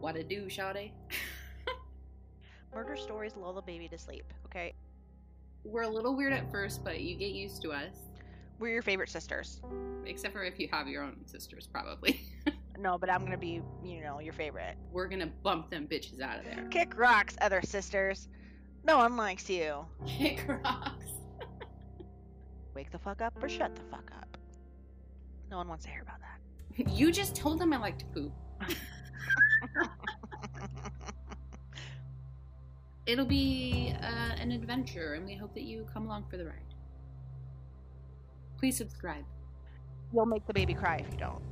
What to do, Shawty? Murder stories lull the baby to sleep. Okay, We're a little weird at first, but you get used to us. we're your favorite sisters. Except for if you have your own sisters, probably. No, but I'm gonna be, you know, your favorite. We're gonna bump them bitches out of there. Kick rocks, other sisters. No one likes you. Kick rocks. Wake the fuck up or shut the fuck up. No one wants to hear about that. You just told them I like to poop. It'll be uh, an adventure, and we hope that you come along for the ride. Please subscribe. You'll make the baby cry if you don't.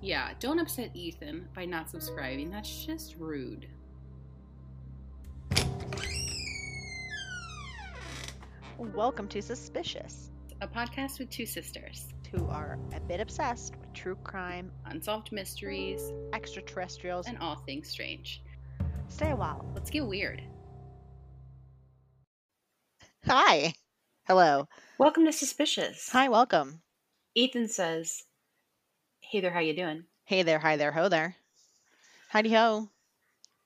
Yeah, don't upset Ethan by not subscribing. That's just rude. Welcome to SISpicious, A podcast with two sisters, who are a bit obsessed with true crime, unsolved mysteries, extraterrestrials, and all things strange. stay a while. Let's get weird. Hi. Hello. Welcome to SISpicious. Hi, welcome. Ethan says, "Hey there, how you doing?" Hey there, hi there, ho there. Howdy ho.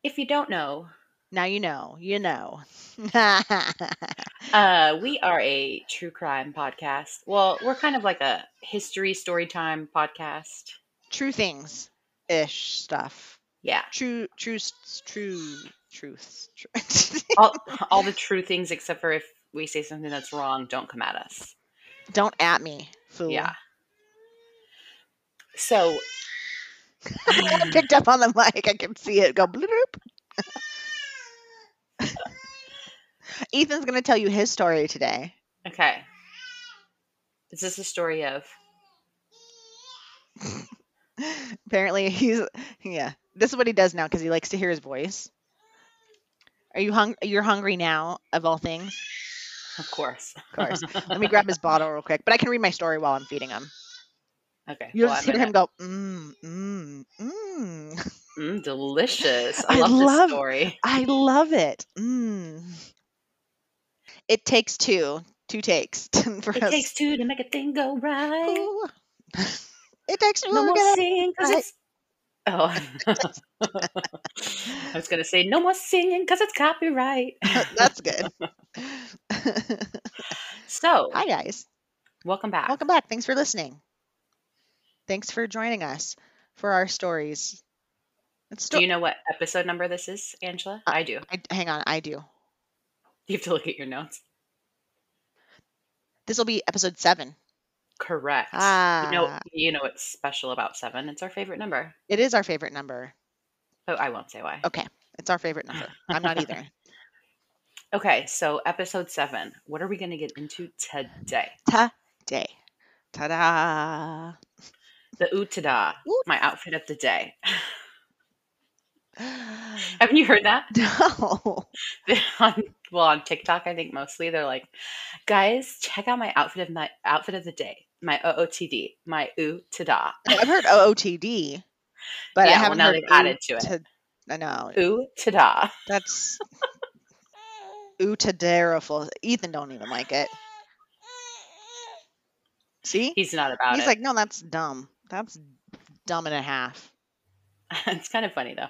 If you don't know, Now you know. You know. uh, we are a true crime podcast. Well, we're kind of like a history story time podcast. true things ish stuff. Yeah, True, true, true, truths. Tru- all, all the true things except for if we say something that's wrong, don't come at us. Don't at me, fool. Yeah. So, I picked up on the mic. I can see it go bloop. Ethan's going to tell you his story today. okay. Is this a story of? Apparently, he's yeah. This is what he does now because he likes to hear his voice. Are you hung? You're hungry now, of all things. Of course. Of course. Let me grab his bottle real quick. But I can read my story while I'm feeding him. Okay. You'll well, just hear him go, mmm, mmm, mmm. Mm, delicious. I, I love, love- this story. I love it. Mmm. It takes two, two takes for It us. takes two to make a thing go right. Ooh. it takes two. No to more singing because right. it's. Oh, I was gonna say no more singing because it's copyright. That's good. So, Hi guys. welcome back. Welcome back. Thanks for listening. Thanks for joining us for our stories. It's Do you know what episode number this is, Angela? I do. I, hang on, I do. You have to look at your notes. This will be episode seven. Correct. Ah, You know, you know what's special about seven? It's our favorite number. it is our favorite number. Oh, I won't say why. Okay, it's our favorite number. I'm not either. Okay, so episode seven. What are we going to get into today? Today, ta-da! The Utada, Oot. my outfit of the day. Haven't you heard that? no. on, well, on TikTok, I think mostly they're like, guys, check out my outfit of my outfit of the day, my OOTD, my Utada. Oh, I've heard OOTD, but I Yeah, well, haven't now heard they've added to it. to- I know Utada. that's Utadaraful. Ethan don't even like it. See, He's not about he's it. like, no, that's dumb. That's dumb and a half. it's kind of funny though.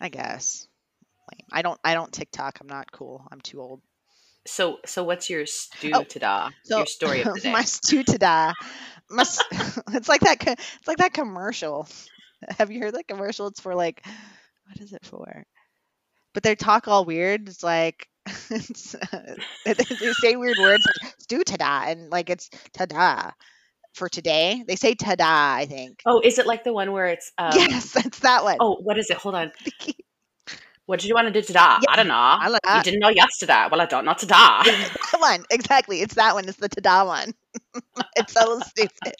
I guess. Lame. I don't. I don't TikTok. I'm not cool. I'm too old. So, so what's your stew Oh, tada? So your story of the day. my stew to die. My, it's like that. It's like that commercial. Have you heard that commercial? It's for like, what is it for? But they talk all weird. It's like, it's, they they say weird words. Like, stew to die, and like it's ta-da for today. They say ta-da. I think. oh, is it like the one where it's? Um, yes, that's that one. Oh, what is it? Hold on. What did you want to do today? Yeah, I don't know. I like you didn't know yesterday. Well, I don't know today. It's that one exactly. It's that one. It's the ta-da one. it's so stupid.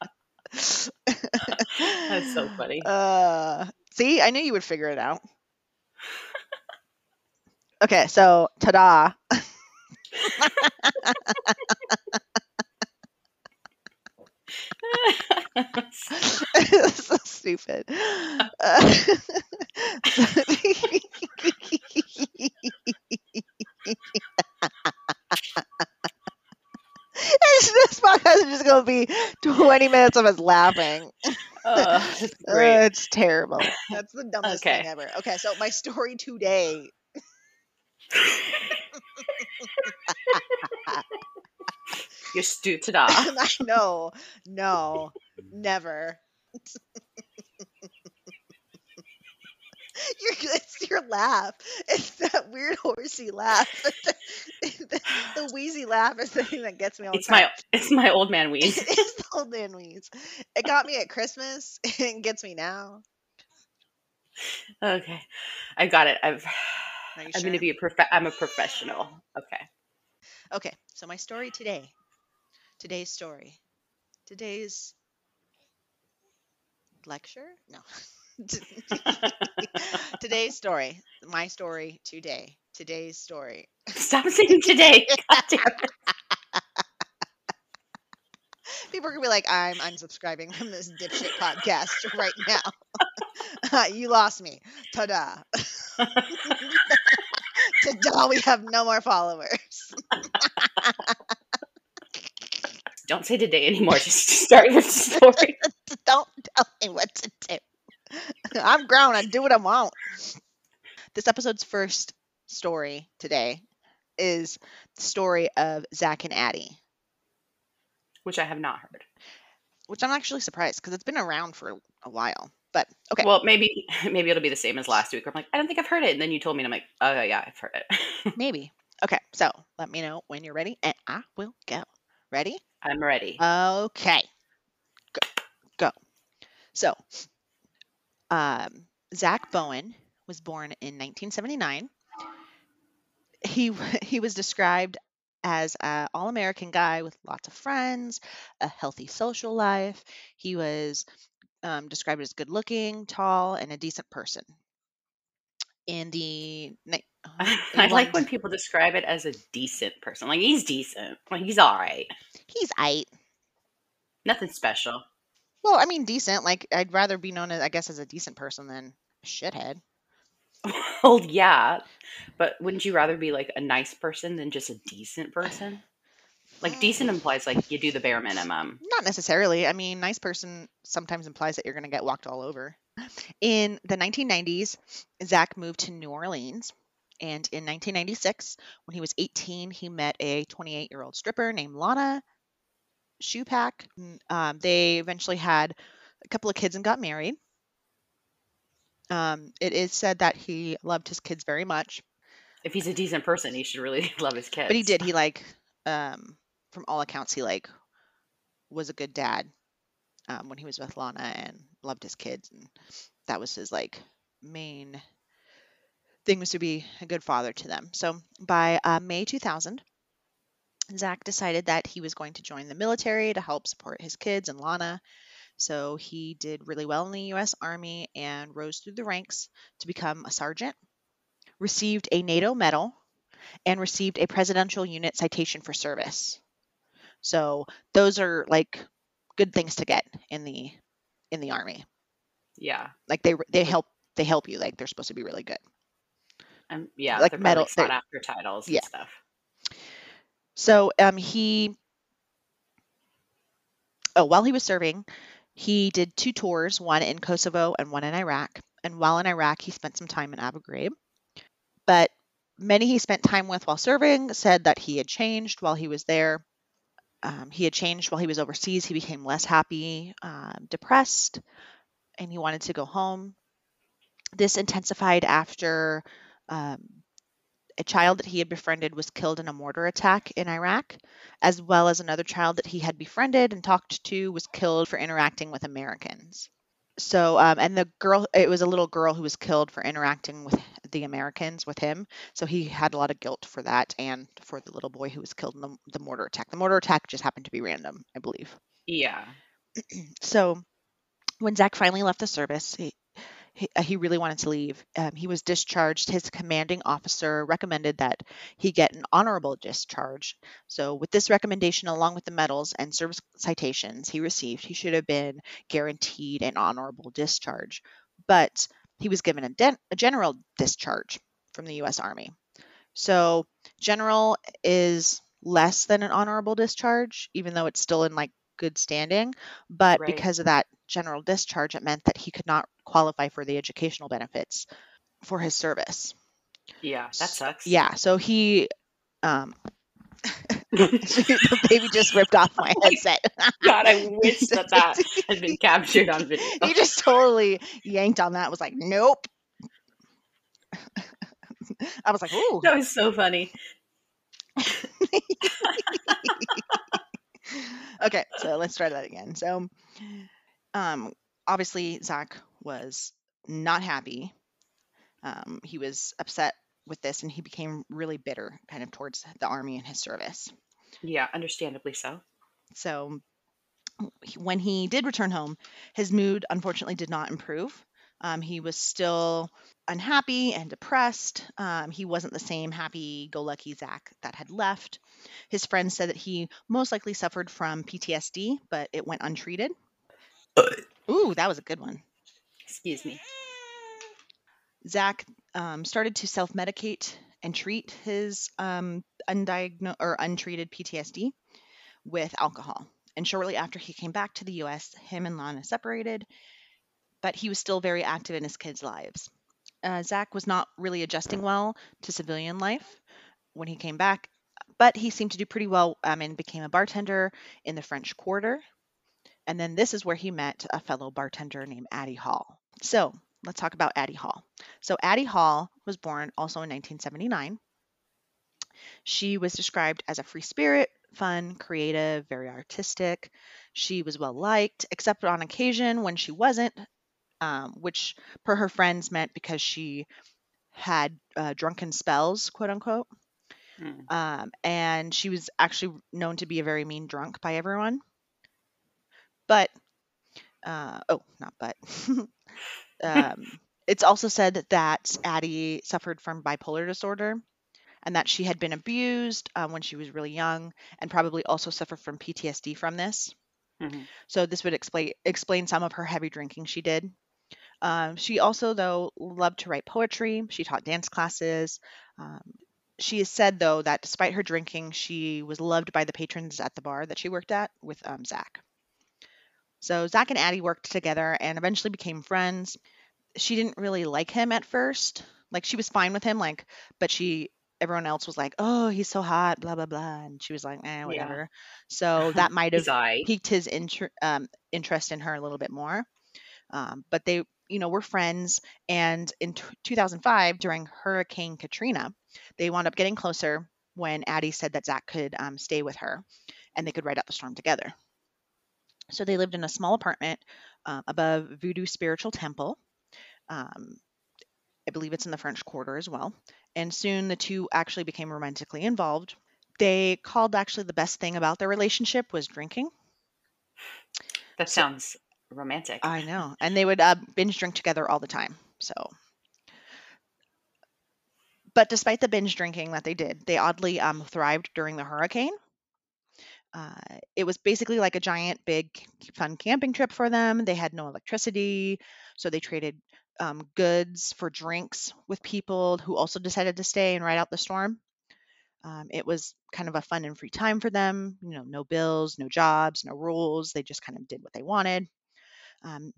That's so funny. Uh, see, I knew you would figure it out. Okay, so ta-da. So stupid. Uh, this, this podcast is just gonna be 20 minutes of us laughing. Oh, that's Uh, it's terrible. That's the dumbest thing ever. Okay, so my story today. You're stupid. I know, no, never. You're, it's your laugh. It's that weird horsey laugh. the, the wheezy laugh is the thing that gets me all the It's time. my it's my old man wheeze. It is the old man wheeze. It got me at Christmas. It gets me now. Okay, I got it. I've. I'm sure? gonna be a prof. I'm a professional. Okay. Okay, so my story today. Today's story. Today's lecture? No. Today's story. My story today. Today's story. Stop saying today. God damn it. People are gonna be like, I'm unsubscribing from this dipshit podcast right now. you lost me. Ta-da. Ta-da, we have no more followers. Don't say today anymore. Just start with the story. Don't tell me what to do. I'm grown. I do what I want. This episode's first story today is the story of Zach and Addie, Which I have not heard. which I'm actually surprised because it's been around for a while. But okay, Well, maybe maybe it'll be the same as last week. I'm like, I don't think I've heard it, and then you told me, and I'm like, oh yeah, I've heard it. maybe. Okay, so let me know when you're ready, and I will go. Ready? I'm ready. Okay. Go. Go. So, um, Zach Bowen was born in 1979. He he was described as an all-American guy with lots of friends, a healthy social life. He was um, described as good-looking, tall, and a decent person. In the ni- oh, I like when people describe it as a decent person. Like he's decent. Like he's all right. he's eight. Nothing special. Well, I mean, decent. Like I'd rather be known as, I guess, as a decent person than a shithead. Well, yeah, but wouldn't you rather be like a nice person than just a decent person? Like decent implies like you do the bare minimum. Not necessarily. I mean, nice person sometimes implies that you're going to get walked all over. In the 1990s, Zach moved to New Orleans. And in 1996, when he was 18, he met a 28 year old stripper named Lana Shupak. Um, they eventually had a couple of kids and got married. Um, it is said that he loved his kids very much, If he's a decent person, he should really love his kids. but he did. He like, um, from all accounts, he like was a good dad um, when he was with Lana and loved his kids, and that was his like main thing was to be a good father to them. So by uh, May 2000, Zach decided that he was going to join the military to help support his kids and Lana. So he did really well in the U.S. Army and rose through the ranks to become a sergeant, received a NATO medal, and received a Presidential Unit Citation for Service. So those are like good things to get in the in the army. Yeah. Like they they help they help you. Like they're supposed to be really good. Um, yeah. Like Like sought after titles yeah. and stuff. So um he oh while he was serving, he did two tours, one in Kosovo and one in Iraq. And while in Iraq, he spent some time in Abu Ghraib. But many he spent time with while serving said that he had changed while he was there. Um, he had changed while he was overseas. He became less happy, um, depressed, and he wanted to go home. This intensified after um, a child that he had befriended was killed in a mortar attack in Iraq, as well as another child that he had befriended and talked to was killed for interacting with Americans. So, um, and the girl, it was a little girl who was killed for interacting with the Americans with him. So he had a lot of guilt for that and for the little boy who was killed in the, the mortar attack. The mortar attack just happened to be random, I believe. Yeah. So when Zach finally left the service, he, he, uh, he really wanted to leave. Um, he was discharged. His commanding officer recommended that he get an honorable discharge. So, with this recommendation, along with the medals and service citations he received, he should have been guaranteed an honorable discharge. But he was given a, den- a general discharge from the U.S. Army. So, general is less than an honorable discharge, even though it's still in like good standing. But Right. because of that general discharge, it meant that he could not qualify for the educational benefits for his service. Yeah, that sucks. Yeah, so he um the baby just ripped off my headset. God, I wish that that had been captured on video. he just totally yanked on that. Was like, nope. I was like, ooh. That was so funny. okay, so let's try that again. So, um, obviously Zach was not happy. Um, he was upset with this, and he became really bitter, kind of towards the army and his service. Yeah, understandably so. So, when he did return home, his mood unfortunately did not improve. Um, he was still unhappy and depressed. Um, he wasn't the same happy go lucky Zach that had left. His friends said that he most likely suffered from PTSD, but it went untreated. Ooh, that was a good one. Excuse me. Zach um, started to self medicate and treat his um, undiagnosed or untreated PTSD with alcohol. And shortly after he came back to the US, him and Lana separated, but he was still very active in his kids' lives. Uh, Zach was not really adjusting well to civilian life when he came back, but he seemed to do pretty well um, and became a bartender in the French Quarter. And then this is where he met a fellow bartender named Addie Hall. So let's talk about Addie Hall. So Addie Hall was born also in 1979. She was described as a free spirit, fun, creative, very artistic. She was well liked, except on occasion when she wasn't, um, which per her friends meant because she had uh, drunken spells, quote unquote. Hmm. Um, and she was actually known to be a very mean drunk by everyone. But, uh, oh, not but. um, it's also said that Addie suffered from bipolar disorder and that she had been abused um, when she was really young and probably also suffered from PTSD from this. Mhm. So this would explain explain some of her heavy drinking she did. Um, she also, though, loved to write poetry. She taught dance classes. Um, she has said, though, that despite her drinking, she was loved by the patrons at the bar that she worked at with um, Zach. So Zach and Addie worked together and eventually became friends. She didn't really like him at first. Like she was fine with him, like, but she everyone else was like, "Oh, he's so hot," blah blah blah, and she was like, "Eh, whatever." So that might have piqued his inter- um, interest in her a little bit more. Um, but they, you know, were friends. And in t- 2005, during Hurricane Katrina, they wound up getting closer when Addie said that Zach could um, stay with her and they could ride out the storm together. So they lived in a small apartment um, above Voodoo Spiritual Temple. Um, I believe it's in the French Quarter as well. And soon the two actually became romantically involved. They called actually the best thing about their relationship was drinking. That So- sounds romantic. I know. And they would uh, binge drink together all the time. So, but despite the binge drinking that they did, they oddly um, thrived during the hurricane. Uh, it was basically like a giant, big, fun camping trip for them. They had no electricity, so they traded um, goods for drinks with people who also decided to stay and ride out the storm. Um, it was kind of a fun and free time for them. You know, no bills, no jobs, no rules. They just kind of did what they wanted. Um,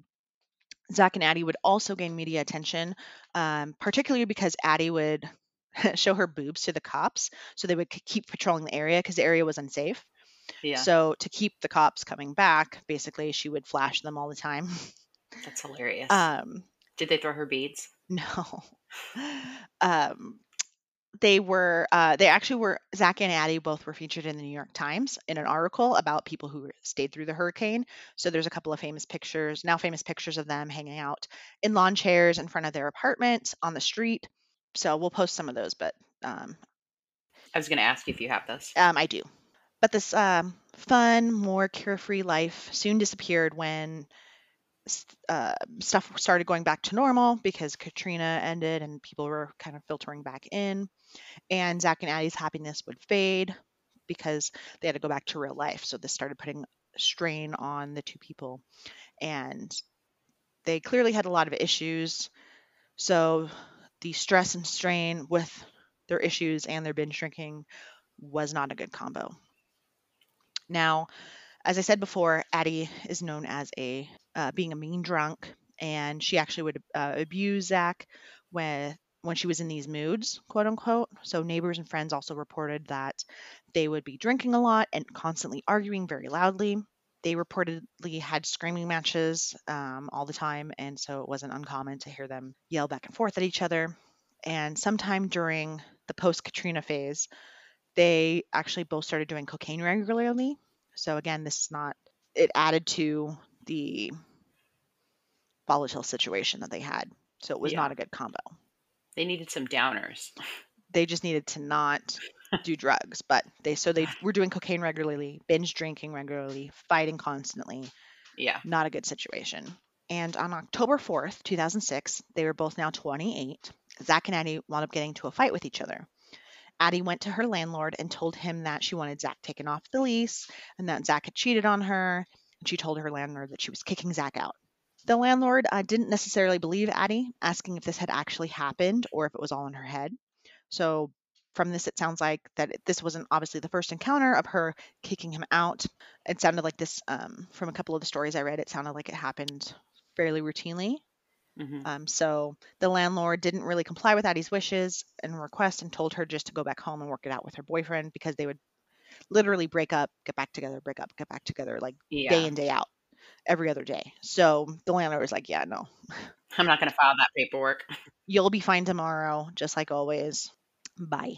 Zach and Addie would also gain media attention, um, particularly because Addie would show her boobs to the cops, so they would keep patrolling the area because the area was unsafe. Yeah, So to keep the cops coming back, basically, she would flash them all the time. that's hilarious. Um, Did they throw her beads? no, um, they were. Uh, they actually were. Zach and Addie both were featured in the New York Times in an article about people who stayed through the hurricane. So there's a couple of famous pictures, now famous pictures of them hanging out in lawn chairs in front of their apartment on the street. So we'll post some of those, but um, I was going to ask you if you have those. Um, I do. But this um, fun, more carefree life soon disappeared when uh, stuff started going back to normal because Katrina ended and people were kind of filtering back in. And Zach and Addie's happiness would fade because they had to go back to real life. So this started putting strain on the two people. And they clearly had a lot of issues. So the stress and strain with their issues and their binge drinking was not a good combo. Now, As I said before, Addie is known as a uh, being a mean drunk, and she actually would uh, abuse Zach when when she was in these moods, quote unquote. So neighbors and friends also reported that they would be drinking a lot and constantly arguing very loudly. They reportedly had screaming matches um, all the time, and so it wasn't uncommon to hear them yell back and forth at each other. And sometime during the post Katrina phase, they actually both started doing cocaine regularly. So again, this is not it added to the volatile situation that they had. So it was Yeah. not a good combo. They needed some downers. They just needed to not do drugs, but they so they were doing cocaine regularly, binge drinking regularly, fighting constantly. Yeah. Not a good situation. And on October 4th, 2006, they were both now 28. Zach and Annie wound up getting to a fight with each other. Addie went to her landlord and told him that she wanted Zach taken off the lease and that Zach had cheated on her. And she told her landlord that she was kicking Zach out. The landlord uh, didn't necessarily believe Addie, asking if this had actually happened or if it was all in her head. So from this, it sounds like that this wasn't obviously the first encounter of her kicking him out. It sounded like this, um, from a couple of the stories I read, it sounded like it happened fairly routinely. Hmm Um, so the landlord didn't really comply with Addie's wishes and request and told her just to go back home and work it out with her boyfriend because they would literally break up, get back together, break up, get back together, like Yeah. day in, day out, every other day. So the landlord was like, Yeah, no, I'm not going to file that paperwork. you'll be fine tomorrow, just like always. Bye.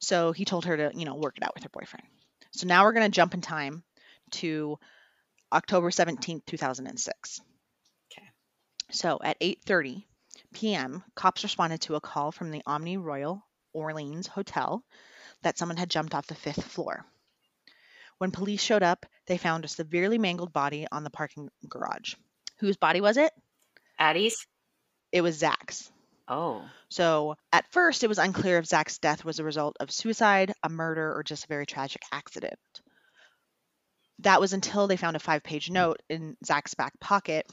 So he told her to, you know, work it out with her boyfriend. So now we're going to jump in time to October 17th, 2006. So at 8:30 p.m., cops responded to a call from the Omni Royal Orleans Hotel that someone had jumped off the 5th floor. When police showed up, they found a severely mangled body on the parking garage. Whose body was it? Addie's? It was Zach's. Oh. So at first, it was unclear if Zach's death was a result of suicide, a murder, or just a very tragic accident. That was until they found a five page note in Zach's back pocket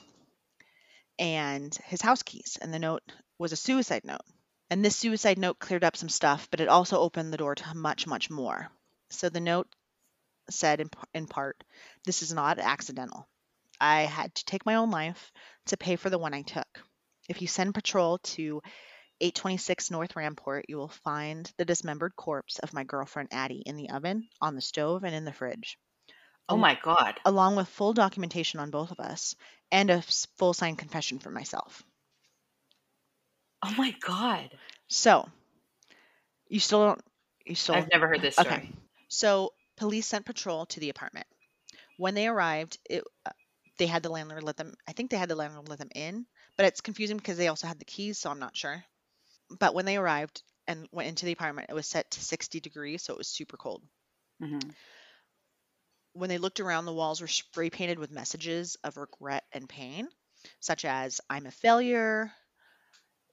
and his house keys. And the note was a suicide note. And this suicide note cleared up some stuff, but it also opened the door to much, much more. So the note said in, in part, This is not accidental. I had to take my own life to pay for the one I took. If you send patrol to 826 North Rampart, you will find the dismembered corpse of my girlfriend Addie in the oven, on the stove, and in the fridge, Oh my God. along with full documentation on both of us and a full signed confession for myself. Oh my God. So, you still don't, you still, I've never heard this story. Okay. so police sent patrol to the apartment. When they arrived, it, uh, they had the landlord let them, I think they had the landlord let them in, but it's confusing because they also had the keys, so I'm not sure. But when they arrived and went into the apartment, it was set to 60 degrees, so it was super cold. hmm When they looked around, the walls were spray painted with messages of regret and pain, such as "I'm a failure."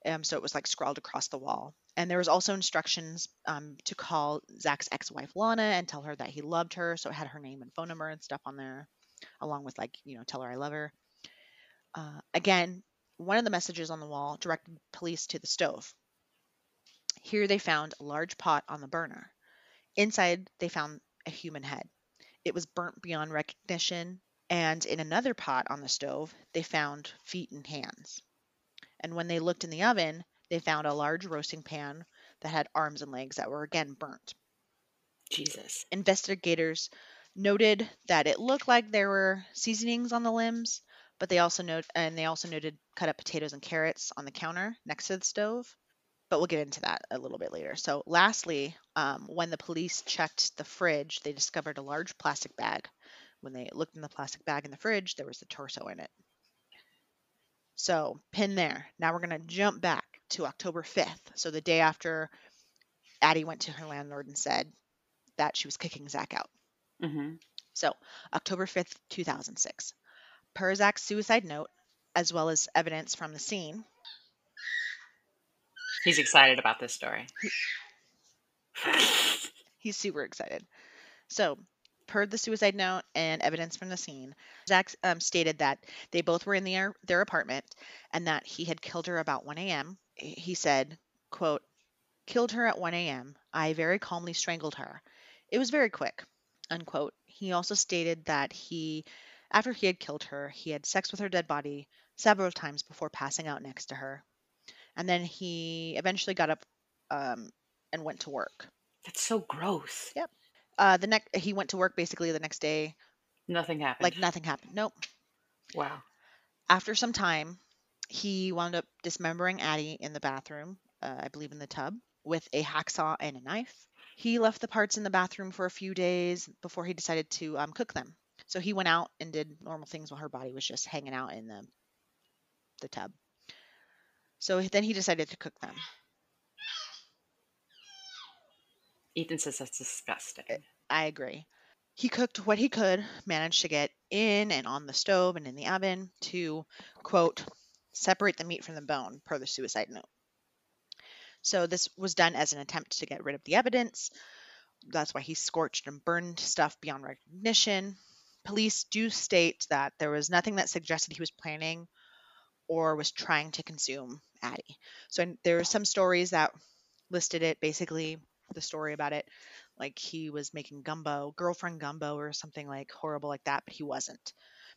Um, so it was like scrawled across the wall. And there was also instructions um, to call Zach's ex-wife Lana and tell her that he loved her. So it had her name and phone number and stuff on there, along with like you know tell her I love her. Uh, again, one of the messages on the wall directed police to the stove. Here they found a large pot on the burner. Inside, they found a human head. It was burnt beyond recognition, and in another pot on the stove, they found feet and hands. And when they looked in the oven, they found a large roasting pan that had arms and legs that were again burnt. Jesus. Investigators noted that it looked like there were seasonings on the limbs, but they also note and they also noted cut up potatoes and carrots on the counter next to the stove. But we'll get into that a little bit later. So, lastly, um, when the police checked the fridge, they discovered a large plastic bag. When they looked in the plastic bag in the fridge, there was the torso in it. So, pin there. Now we're going to jump back to October 5th. So, the day after Addie went to her landlord and said that she was kicking Zach out. hmm So, October 5th, 2006. Per Zach's suicide note, as well as evidence from the scene, He's excited about this story. he's super excited. So, per the suicide note and evidence from the scene, Zach um, stated that they both were in their, their apartment and that he had killed her about 1 a.m. He said, quote, killed her at 1 a.m. I very calmly strangled her. It was very quick. unquote. He also stated that he, after he had killed her, he had sex with her dead body several times before passing out next to her. And then he eventually got up um, and went to work. That's so gross. Yep. Uh, the next he went to work basically the next day, Nothing happened. like nothing happened. Nope. wow. After some time, he wound up dismembering Addie in the bathroom, uh, I believe in the tub, with a hacksaw and a knife. He left the parts in the bathroom for a few days before he decided to um, cook them. So he went out and did normal things while her body was just hanging out in the the tub. So then he decided to cook them. Ethan says that's disgusting. I agree. He cooked what he could, managed to get in and on the stove and in the oven to, quote, separate the meat from the bone, per the suicide note. So this was done as an attempt to get rid of the evidence. That's why he scorched and burned stuff beyond recognition. Police do state that there was nothing that suggested he was planning or was trying to consume Addie. So there are some stories that listed it basically the story about it like he was making gumbo, girlfriend gumbo or something like horrible like that, but he wasn't.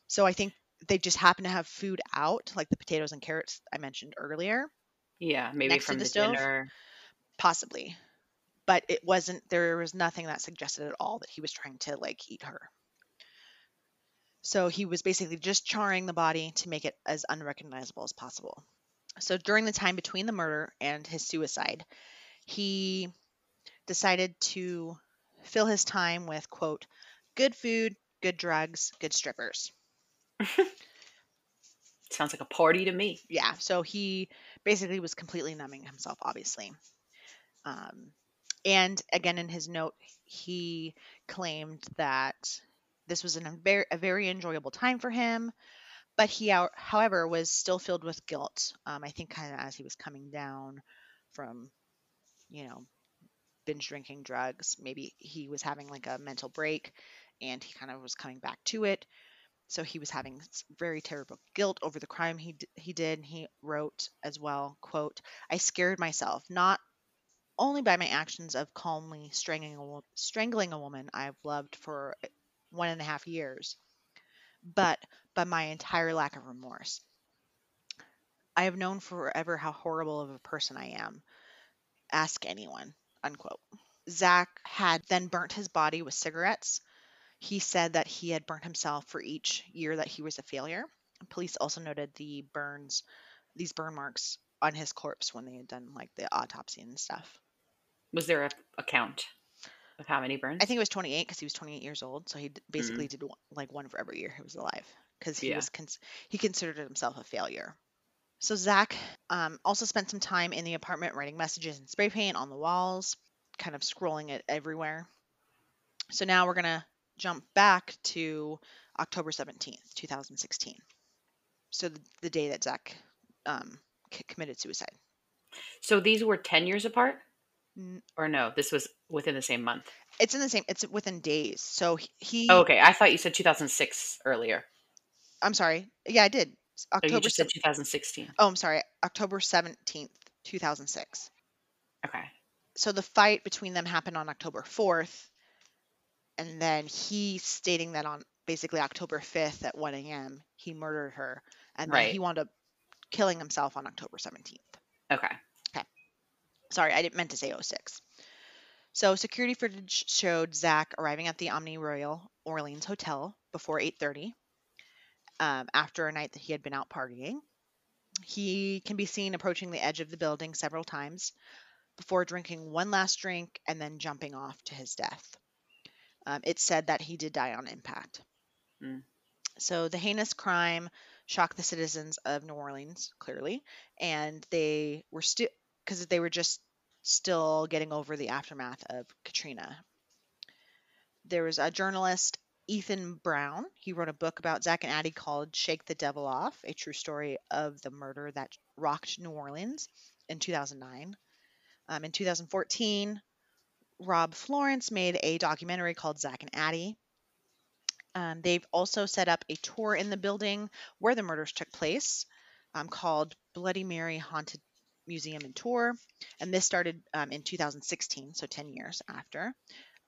So I think they just happened to have food out, like the potatoes and carrots I mentioned earlier, Yeah, maybe from the the, stove? dinner. possibly. But it wasn't there was nothing that suggested at all that he was trying to like eat her. So he was basically just charring the body to make it as unrecognizable as possible. So during the time between the murder and his suicide, he decided to fill his time with quote good food, good drugs, good strippers. Sounds like a party to me. yeah so he basically was completely numbing himself obviously um, and again in his note he claimed that this was an, a, very, enjoyable time for him but he however was still filled with guilt um, i think kind of as he was coming down from you know binge drinking drugs maybe he was having like a mental break and he kind of was coming back to it. So he was having very terrible guilt over the crime he d- he did and he wrote as well quote i scared myself not only by my actions of calmly strangling a, strangling a woman i've loved for one and a half years but by my entire lack of remorse. I have known forever how horrible of a person i am. Ask anyone unquote. Zach had then burnt his body with cigarettes. He said that he had burnt himself for each year that he was a failure. Police also noted the burns, these burn marks on his corpse when they had done like the autopsy and stuff. Was there a, a count of how many burns? I think it was 28 because he was 28 years old, so he d- basically did one, like one for every year he was alive because he Yeah. was cons- he considered himself a failure. So Zach um, also spent some time in the apartment writing messages and spray paint on the walls, kind of scrolling it everywhere. So now we're gonna jump back to October 17th, 2016. So the, the day that Zach um, c- committed suicide. So these were 10 years apart? N- Or no, this was within the same month. It's in the same. It's within days. So oh, he. he Oh, okay. I thought you said 2006 earlier. I'm sorry. Yeah, I did. S- Oh, you October. just said 2016. oh, I'm sorry. October 17th, 2006. Okay. So the fight between them happened on October 4th, and then he stating that on basically October 5th at 1 a.m. he murdered her, and then he wound up killing himself on October 17th. Okay. Sorry, I didn't meant to say 06. So security footage showed Zach arriving at the Omni Royal Orleans Hotel before 8:30, um, after a night that he had been out partying. He can be seen approaching the edge of the building several times before drinking one last drink and then jumping off to his death. Um, it's said that he did die on impact. Mm. So the heinous crime shocked the citizens of New Orleans, clearly, and they were still because they were just still getting over the aftermath of Katrina. There was a journalist, Ethan Brown. He wrote a book about Zach and Addie called Shake the Devil Off, a true story of the murder that rocked New Orleans in 2009. Um, in 2014, Rob Florence made a documentary called Zach and Addie. Um, they've also set up a tour in the building where the murders took place um, called Bloody Mary Haunted Museum and Tour. And this started um, in 2016, so 10 years after.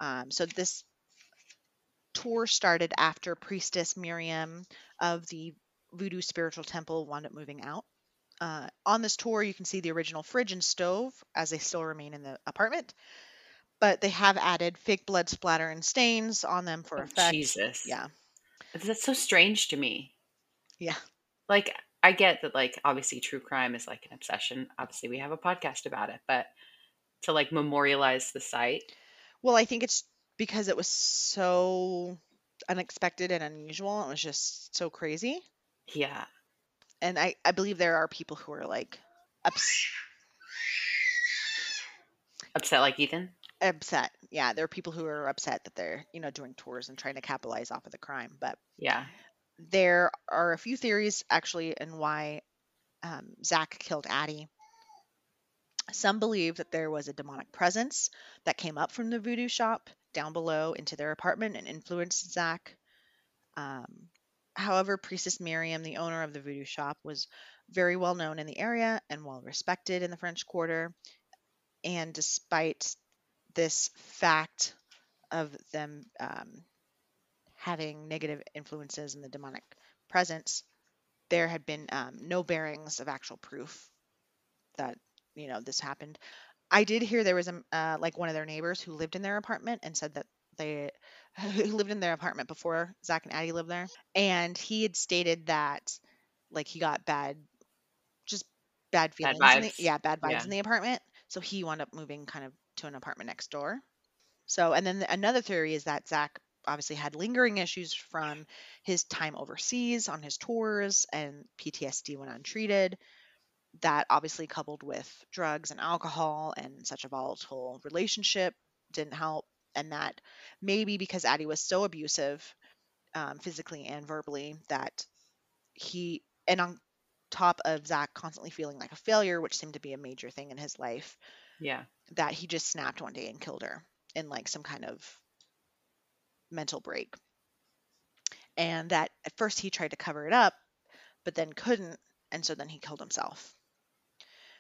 Um, so this tour started after priestess Miriam of the Voodoo Spiritual Temple wound up moving out. Uh, on this tour, you can see the original fridge and stove as they still remain in the apartment, but they have added fake blood splatter and stains on them for Oh, effect. Jesus. Yeah, That's so strange to me. yeah, Like, I get that, like, obviously true crime is like an obsession. Obviously, we have a podcast about it, but to like memorialize the site, Well, I think it's because it was so unexpected and unusual. It was just so crazy. yeah. And I, I believe there are people who are like ups- Upset like Ethan? upset. Yeah, there are people who are upset that they're, you know, doing tours and trying to capitalize off of the crime. But Yeah. There are a few theories actually in why um, Zach killed Addie. Some believe that there was a demonic presence that came up from the voodoo shop down below into their apartment and influenced Zach. Um, however, Priestess Miriam, the owner of the voodoo shop, was very well known in the area and well respected in the French Quarter. And despite this fact of them um, having negative influences in the demonic presence, there had been um, no bearings of actual proof that you know this happened. I did hear there was a uh, like one of their neighbors who lived in their apartment and said that they who lived in their apartment before Zach and Addie lived there, and he had stated that like he got bad, just bad feelings. in the, yeah, bad vibes Yeah. in the apartment, so he wound up moving kind of to an apartment next door. So, and then the, another theory is that Zach obviously had lingering issues from his time overseas on his tours and PTSD when untreated. That obviously coupled with drugs and alcohol and such a volatile relationship didn't help. And that maybe because Addie was so abusive, um, physically and verbally, that he, and on top of Zach constantly feeling like a failure, which seemed to be a major thing in his life, Yeah. that he just snapped one day and killed her in like some kind of mental break. And that at first he tried to cover it up, but then couldn't. And so then he killed himself.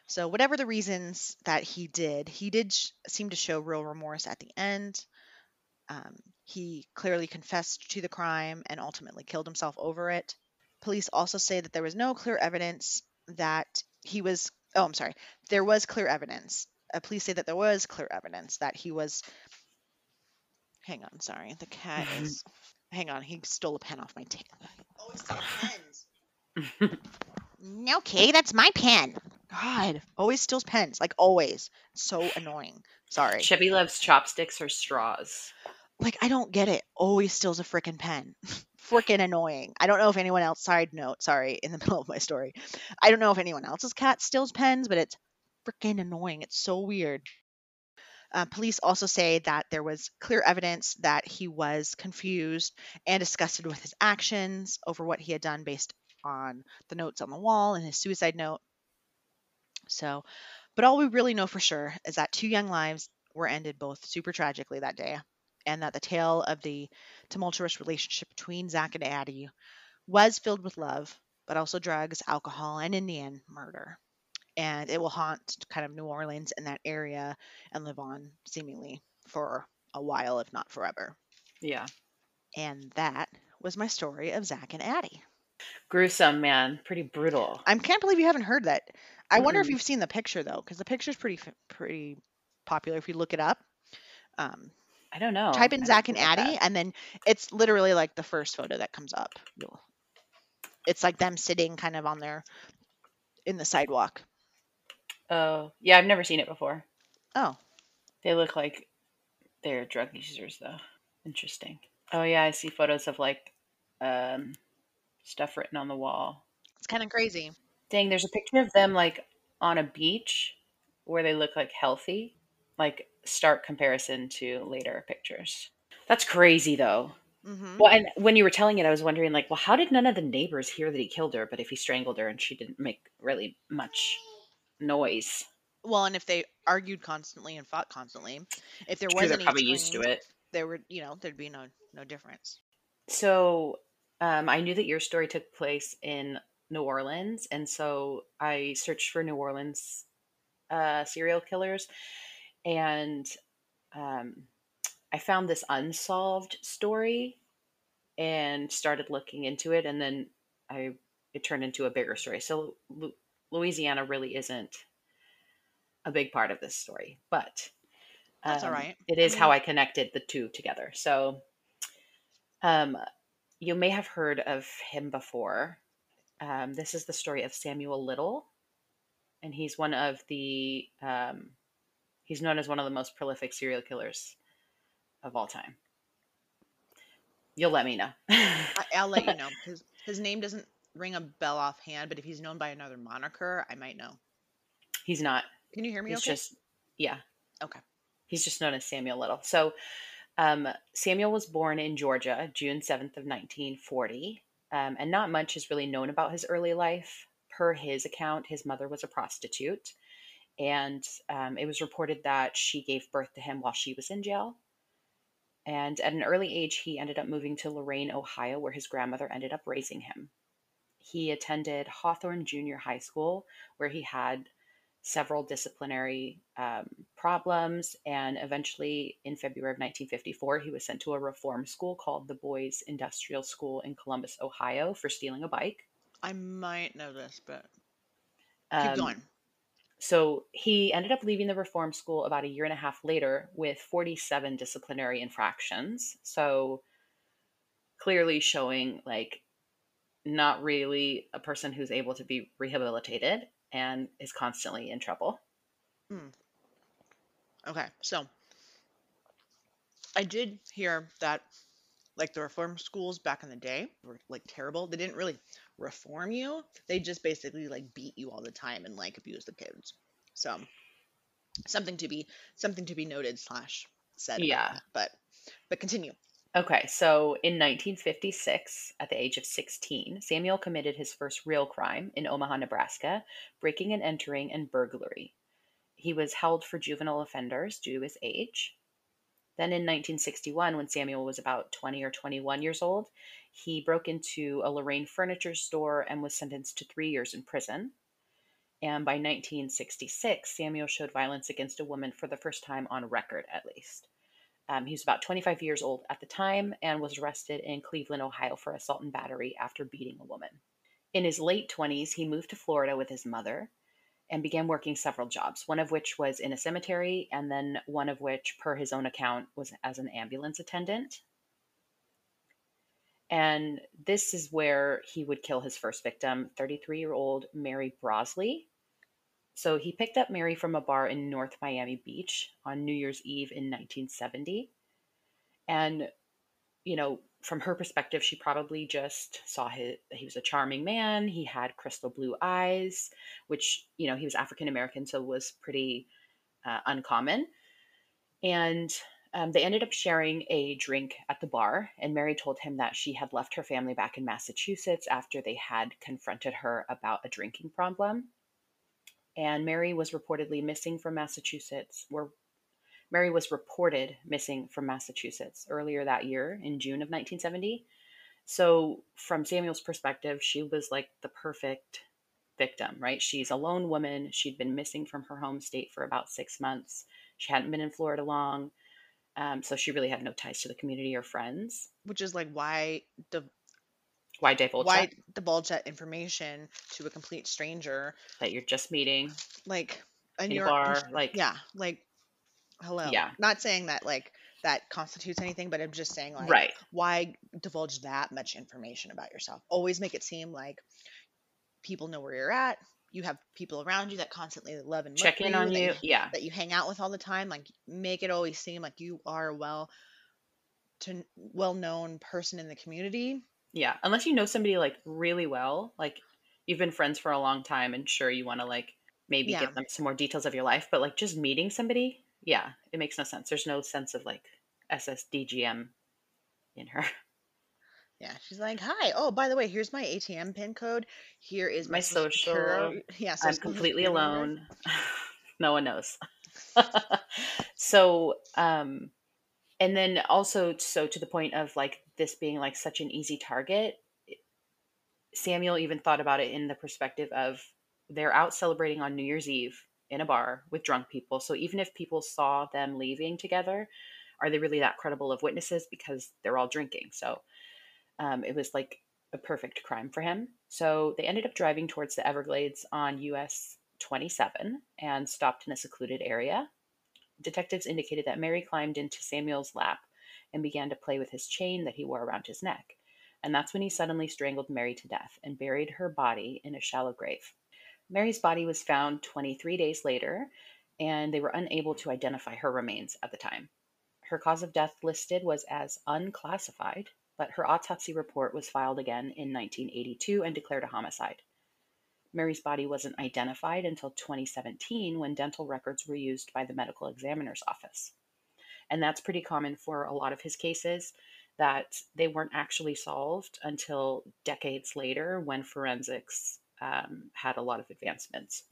So, whatever the reasons that he did, he did sh- seem to show real remorse at the end. Um, he clearly confessed to the crime and ultimately killed himself over it. Police also say that there was no clear evidence that he was. Oh, I'm sorry. There was clear evidence. Uh, police say that there was clear evidence that he was. Hang on, sorry. The cat is. Hang on, he stole a pen off my table. Oh, always steal pens. Okay, that's my pen. God, always steals pens, like always. So annoying. Sorry. Chevy loves chopsticks or straws. Like I don't get it. Always steals a freaking pen. freaking annoying. I don't know if anyone else. Side note, sorry, in the middle of my story. I don't know if anyone else's cat steals pens, but it's freaking annoying. It's so weird. Uh, police also say that there was clear evidence that he was confused and disgusted with his actions over what he had done based on the notes on the wall and his suicide note. So, but all we really know for sure is that two young lives were ended both super tragically that day, and that the tale of the tumultuous relationship between Zach and Addie was filled with love, but also drugs, alcohol, and in the end, murder. And it will haunt kind of New Orleans and that area and live on seemingly for a while, if not forever. Yeah. And that was my story of Zach and Addie. Gruesome, man. Pretty brutal. I can't believe you haven't heard that. I wonder if you've seen the picture though, because the picture's pretty pretty popular. If you look it up, um, I don't know. type in Zach and Addie, that. and then it's literally like the first photo that comes up. It's like them sitting kind of on their in the sidewalk. Oh, yeah. I've never seen it before. Oh, They look like they're drug users, though. Interesting. Oh yeah, I see photos of like um, stuff written on the wall. it's kind of crazy. Dang, there's a picture of them like on a beach where they look like healthy. Like stark comparison to later pictures. That's crazy though. hmm Well, and when you were telling it, I was wondering like, well, how did none of the neighbors hear that he killed her? But if he strangled her and she didn't make really much noise, Well, and if they argued constantly and fought constantly, if there was they're any probably used to it. there would you know there'd be no no difference. So um, I knew that your story took place in New Orleans, and so I searched for New Orleans uh, serial killers, and um, I found this unsolved story and started looking into it, and then I it turned into a bigger story. So Lu- Louisiana really isn't a big part of this story, but That's all um, right. it I is how I connected the two together. So, um, you may have heard of him before. Um, this is the story of Samuel Little, and he's one of the um, he's known as one of the most prolific serial killers of all time. You'll let me know. I'll let you know because his name doesn't ring a bell offhand. But if he's known by another moniker, I might know. he's not. Can you hear me? He's okay. just yeah. Okay. He's just known as Samuel Little. So um, Samuel was born in Georgia, June seventh of nineteen forty, um, and not much is really known about his early life. Per his account, his mother was a prostitute, and um, it was reported that she gave birth to him while she was in jail. And at an early age, he ended up moving to Lorain, Ohio, where his grandmother ended up raising him. He attended Hawthorne Junior High School, where he had several disciplinary um, problems. And eventually, in February of 1954, he was sent to a reform school called the Boys Industrial School in Columbus, Ohio, for stealing a bike. I might know this, but keep Um, going. So he ended up leaving the reform school about a year and a half later with 47 disciplinary infractions. So clearly showing like not really a person who's able to be rehabilitated and is constantly in trouble. Hmm. Okay, so I did hear that like the reform schools back in the day were like terrible. They didn't really reform you. They just basically like beat you all the time and like abuse the kids. So something to be something to be noted slash said. Yeah. that. But but continue. Okay, so in 1956, at the age of 16, Samuel committed his first real crime in Omaha, Nebraska, breaking and entering and burglary. He was held for juvenile offenders due to his age. Then in 1961, when Samuel was about 20 or 21 years old, he broke into a Lorain furniture store and was sentenced to three years in prison. And by 1966, Samuel showed violence against a woman for the first time on record, at least. Um, he was about 25 years old at the time and was arrested in Cleveland, Ohio for assault and battery after beating a woman. In his late 20s, he moved to Florida with his mother and began working several jobs, one of which was in a cemetery, and then one of which, per his own account, was as an ambulance attendant. And this is where he would kill his first victim, 33 year old Mary Brosley. So he picked up Mary from a bar in North Miami Beach on New Year's Eve in 1970. And, you know, from her perspective, she probably just saw his, he was a charming man. He had crystal blue eyes, which, you know, he was African American, so was pretty uh, uncommon. And um, they ended up sharing a drink at the bar. And Mary told him that she had left her family back in Massachusetts after they had confronted her about a drinking problem and Mary was reportedly missing from Massachusetts. Where Mary was reported missing from Massachusetts earlier that year in June of 1970. So, from Samuel's perspective, she was like the perfect victim, right? She's a lone woman. She'd been missing from her home state for about six months. She hadn't been in Florida long. Um, so, she really had no ties to the community or friends. Which is like why the Why divulge why that, divulge that information to a complete stranger that you're just meeting like and in a you're bar? Like, yeah like hello Yeah. not saying that like that constitutes anything but i'm just saying like right. why divulge that much information about yourself always make it seem like people know where you're at you have people around you that constantly love and Check in on that you. Yeah. that you hang out with all the time like make it always seem like you are a well to well known person in the community Yeah, unless you know somebody like really well, like you've been friends for a long time and sure you want to like maybe Yeah. give them some more details of your life, but like just meeting somebody, yeah, it makes no sense. There's no sense of like SSDGM in her. Yeah, she's like, "Hi. Oh, by the way, here's my ATM pin code. Here is my, My social. Yeah, I'm completely alone. no one knows. so, um, and then also, so to the point of like this being like such an easy target, Samuel even thought about it in the perspective of they're out celebrating on New Year's Eve in a bar with drunk people. So even if people saw them leaving together, are they really that credible of witnesses because they're all drinking? So Um, it was like a perfect crime for him. So they ended up driving towards the Everglades on US 27 and stopped in a secluded area. Detectives indicated that Mary climbed into Samuel's lap and began to play with his chain that he wore around his neck. And that's when he suddenly strangled Mary to death and buried her body in a shallow grave. Mary's body was found 23 days later, and they were unable to identify her remains at the time. Her cause of death listed was as unclassified, but her autopsy report was filed again in 1982 and declared a homicide. Mary's body wasn't identified until 2017 when dental records were used by the medical examiner's office. And that's pretty common for a lot of his cases that they weren't actually solved until decades later when forensics um, had a lot of advancements.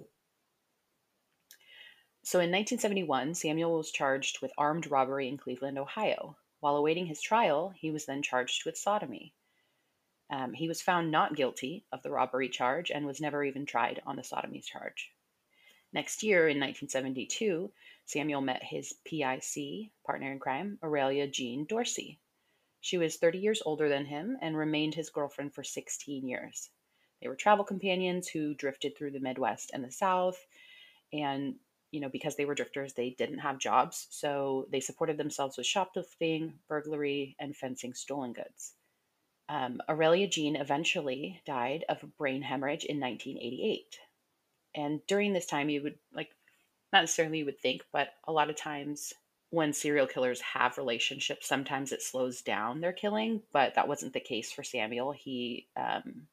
So in 1971, Samuel was charged with armed robbery in Cleveland, Ohio. While awaiting his trial, he was then charged with sodomy. Um, he was found not guilty of the robbery charge and was never even tried on the sodomy charge. Next year, in 1972, Samuel met his PIC, partner in crime, Aurelia Jean Dorsey. She was 30 years older than him and remained his girlfriend for 16 years. They were travel companions who drifted through the Midwest and the South. And, you know, because they were drifters, they didn't have jobs. So they supported themselves with shoplifting, burglary, and fencing stolen goods. Um, Aurelia Jean eventually died of a brain hemorrhage in 1988. And during this time, you would, like, not necessarily you would think, but a lot of times when serial killers have relationships, sometimes it slows down their killing, but that wasn't the case for Samuel. He um,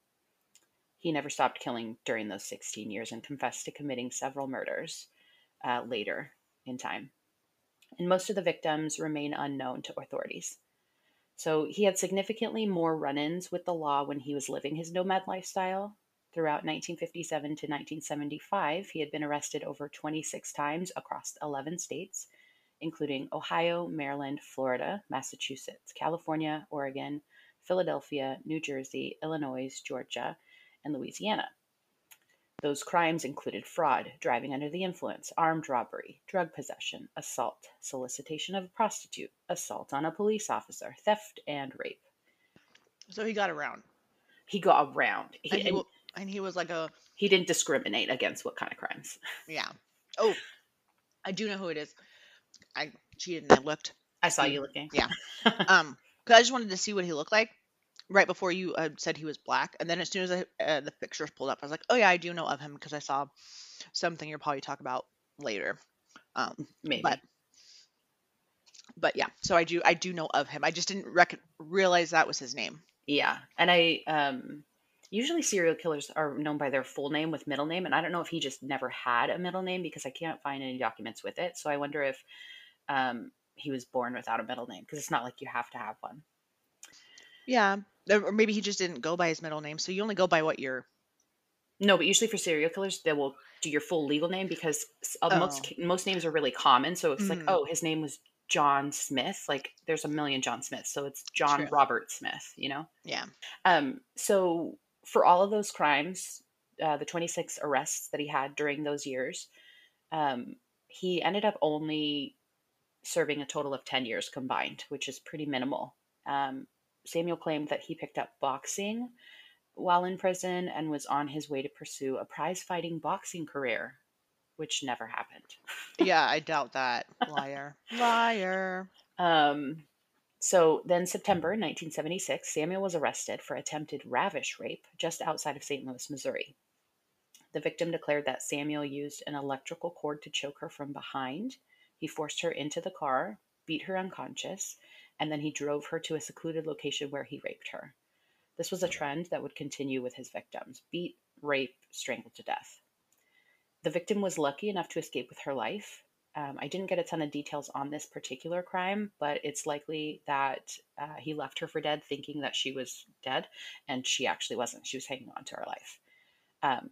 he never stopped killing during those 16 years and confessed to committing several murders uh, later in time. And most of the victims remain unknown to authorities. So he had significantly more run ins with the law when he was living his nomad lifestyle. Throughout 1957 to 1975, he had been arrested over 26 times across 11 states, including Ohio, Maryland, Florida, Massachusetts, California, Oregon, Philadelphia, New Jersey, Illinois, Georgia, and Louisiana. Those crimes included fraud, driving under the influence, armed robbery, drug possession, assault, solicitation of a prostitute, assault on a police officer, theft, and rape. So he got around. He got around. He, And he, and and he was like a he didn't discriminate against what kind of crimes. yeah. Oh, I do know who it is. I cheated and I looked. I saw Mm, you looking. yeah. Um, because I just wanted to see what he looked like right before you uh, said he was black, and then as soon as I, uh, the pictures pulled up, I was like, oh yeah, I do know of him because I saw something you'll probably talk about later. Um, Maybe. but but yeah, so I do I do know of him. I just didn't rec- realize that was his name. Yeah, and I um usually serial killers are known by their full name with middle name, and I don't know if he just never had a middle name because I can't find any documents with it. So I wonder if um he was born without a middle name because it's not like you have to have one. Yeah, or maybe he just didn't go by his middle name. So you only go by what you're. No, but usually for serial killers, they will do your full legal name because uh, most Oh. most names are really common. So it's like, Mm. oh, his name was John Smith. Like there's a million John Smiths, so it's John True. Robert Smith. You know. Yeah. Um, so for all of those crimes, uh, the 26 arrests that he had during those years, um, he ended up only serving a total of 10 years combined, which is pretty minimal. Um, Samuel claimed that he picked up boxing while in prison and was on his way to pursue a prize fighting boxing career, which never happened. Yeah, I doubt that. Liar. Liar. Um, so then, September 1976, Samuel was arrested for attempted ravish rape just outside of St. Louis, Missouri. The victim declared that Samuel used an electrical cord to choke her from behind. He forced her into the car, beat her unconscious, and then he drove her to a secluded location where he raped her. This was a trend that would continue with his victims beat, rape, strangled to death. The victim was lucky enough to escape with her life. Um, I didn't get a ton of details on this particular crime, but it's likely that uh, he left her for dead, thinking that she was dead, and she actually wasn't. She was hanging on to her life. Um,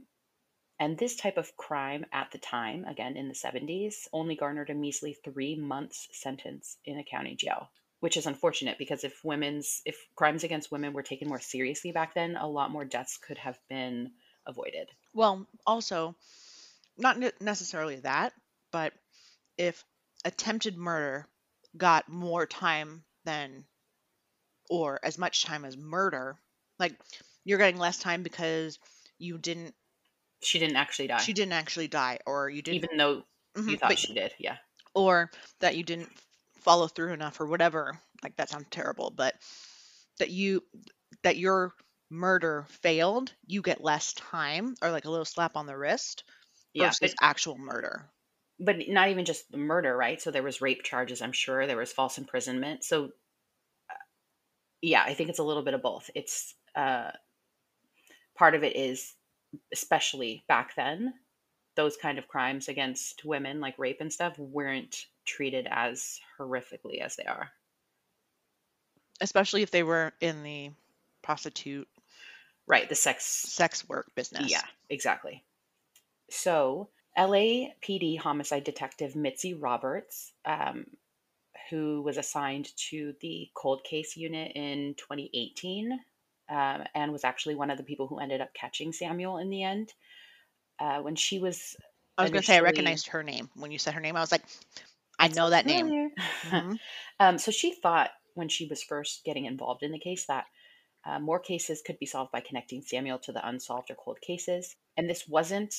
and this type of crime at the time, again in the 70s, only garnered a measly three months sentence in a county jail, which is unfortunate because if women's if crimes against women were taken more seriously back then, a lot more deaths could have been avoided. Well, also, not necessarily that, but if attempted murder got more time than or as much time as murder. Like you're getting less time because you didn't She didn't actually die, she didn't actually die or you didn't even though Mhm, you thought but- she did. Yeah. or that you didn't follow through enough or whatever. Like that sounds terrible, but that you that your murder failed, you get less time or like a little slap on the wrist Yeah. versus But, actual murder. but not even just the murder, right? So there was rape charges, I'm sure. There was false imprisonment. So, uh, yeah, I think it's a little bit of both. It's uh, part of it is, especially back then, those kind of crimes against women, like rape and stuff, weren't treated as horrifically as they are. Especially if they were in the prostitute Right. The sex sex work business. Yeah, exactly. So, LAPD homicide detective Mitzi Roberts, um, who was assigned to the cold case unit in 2018 um, and was actually one of the people who ended up catching Samuel in the end. Uh, when she was I was going to say I recognized her name when you said her name. I was like, I know that name. Mhm. Um, so she thought when she was first getting involved in the case that uh, more cases could be solved by connecting Samuel to the unsolved or cold cases, and this wasn't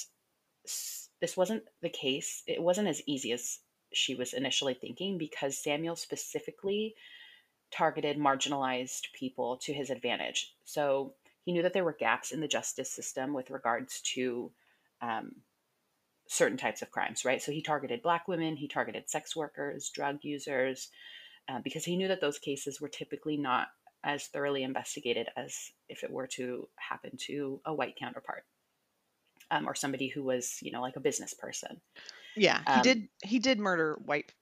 this wasn't the case. It wasn't as easy as she was initially thinking because Samuel specifically targeted marginalized people to his advantage. So he knew that there were gaps in the justice system with regards to um, certain types of crimes, right? So he targeted black women, he targeted sex workers, drug users, uh, because he knew that those cases were typically not as thoroughly investigated as if it were to happen to a white counterpart um, or somebody who was, you know, like a business person. Yeah, he Um, did. He did murder white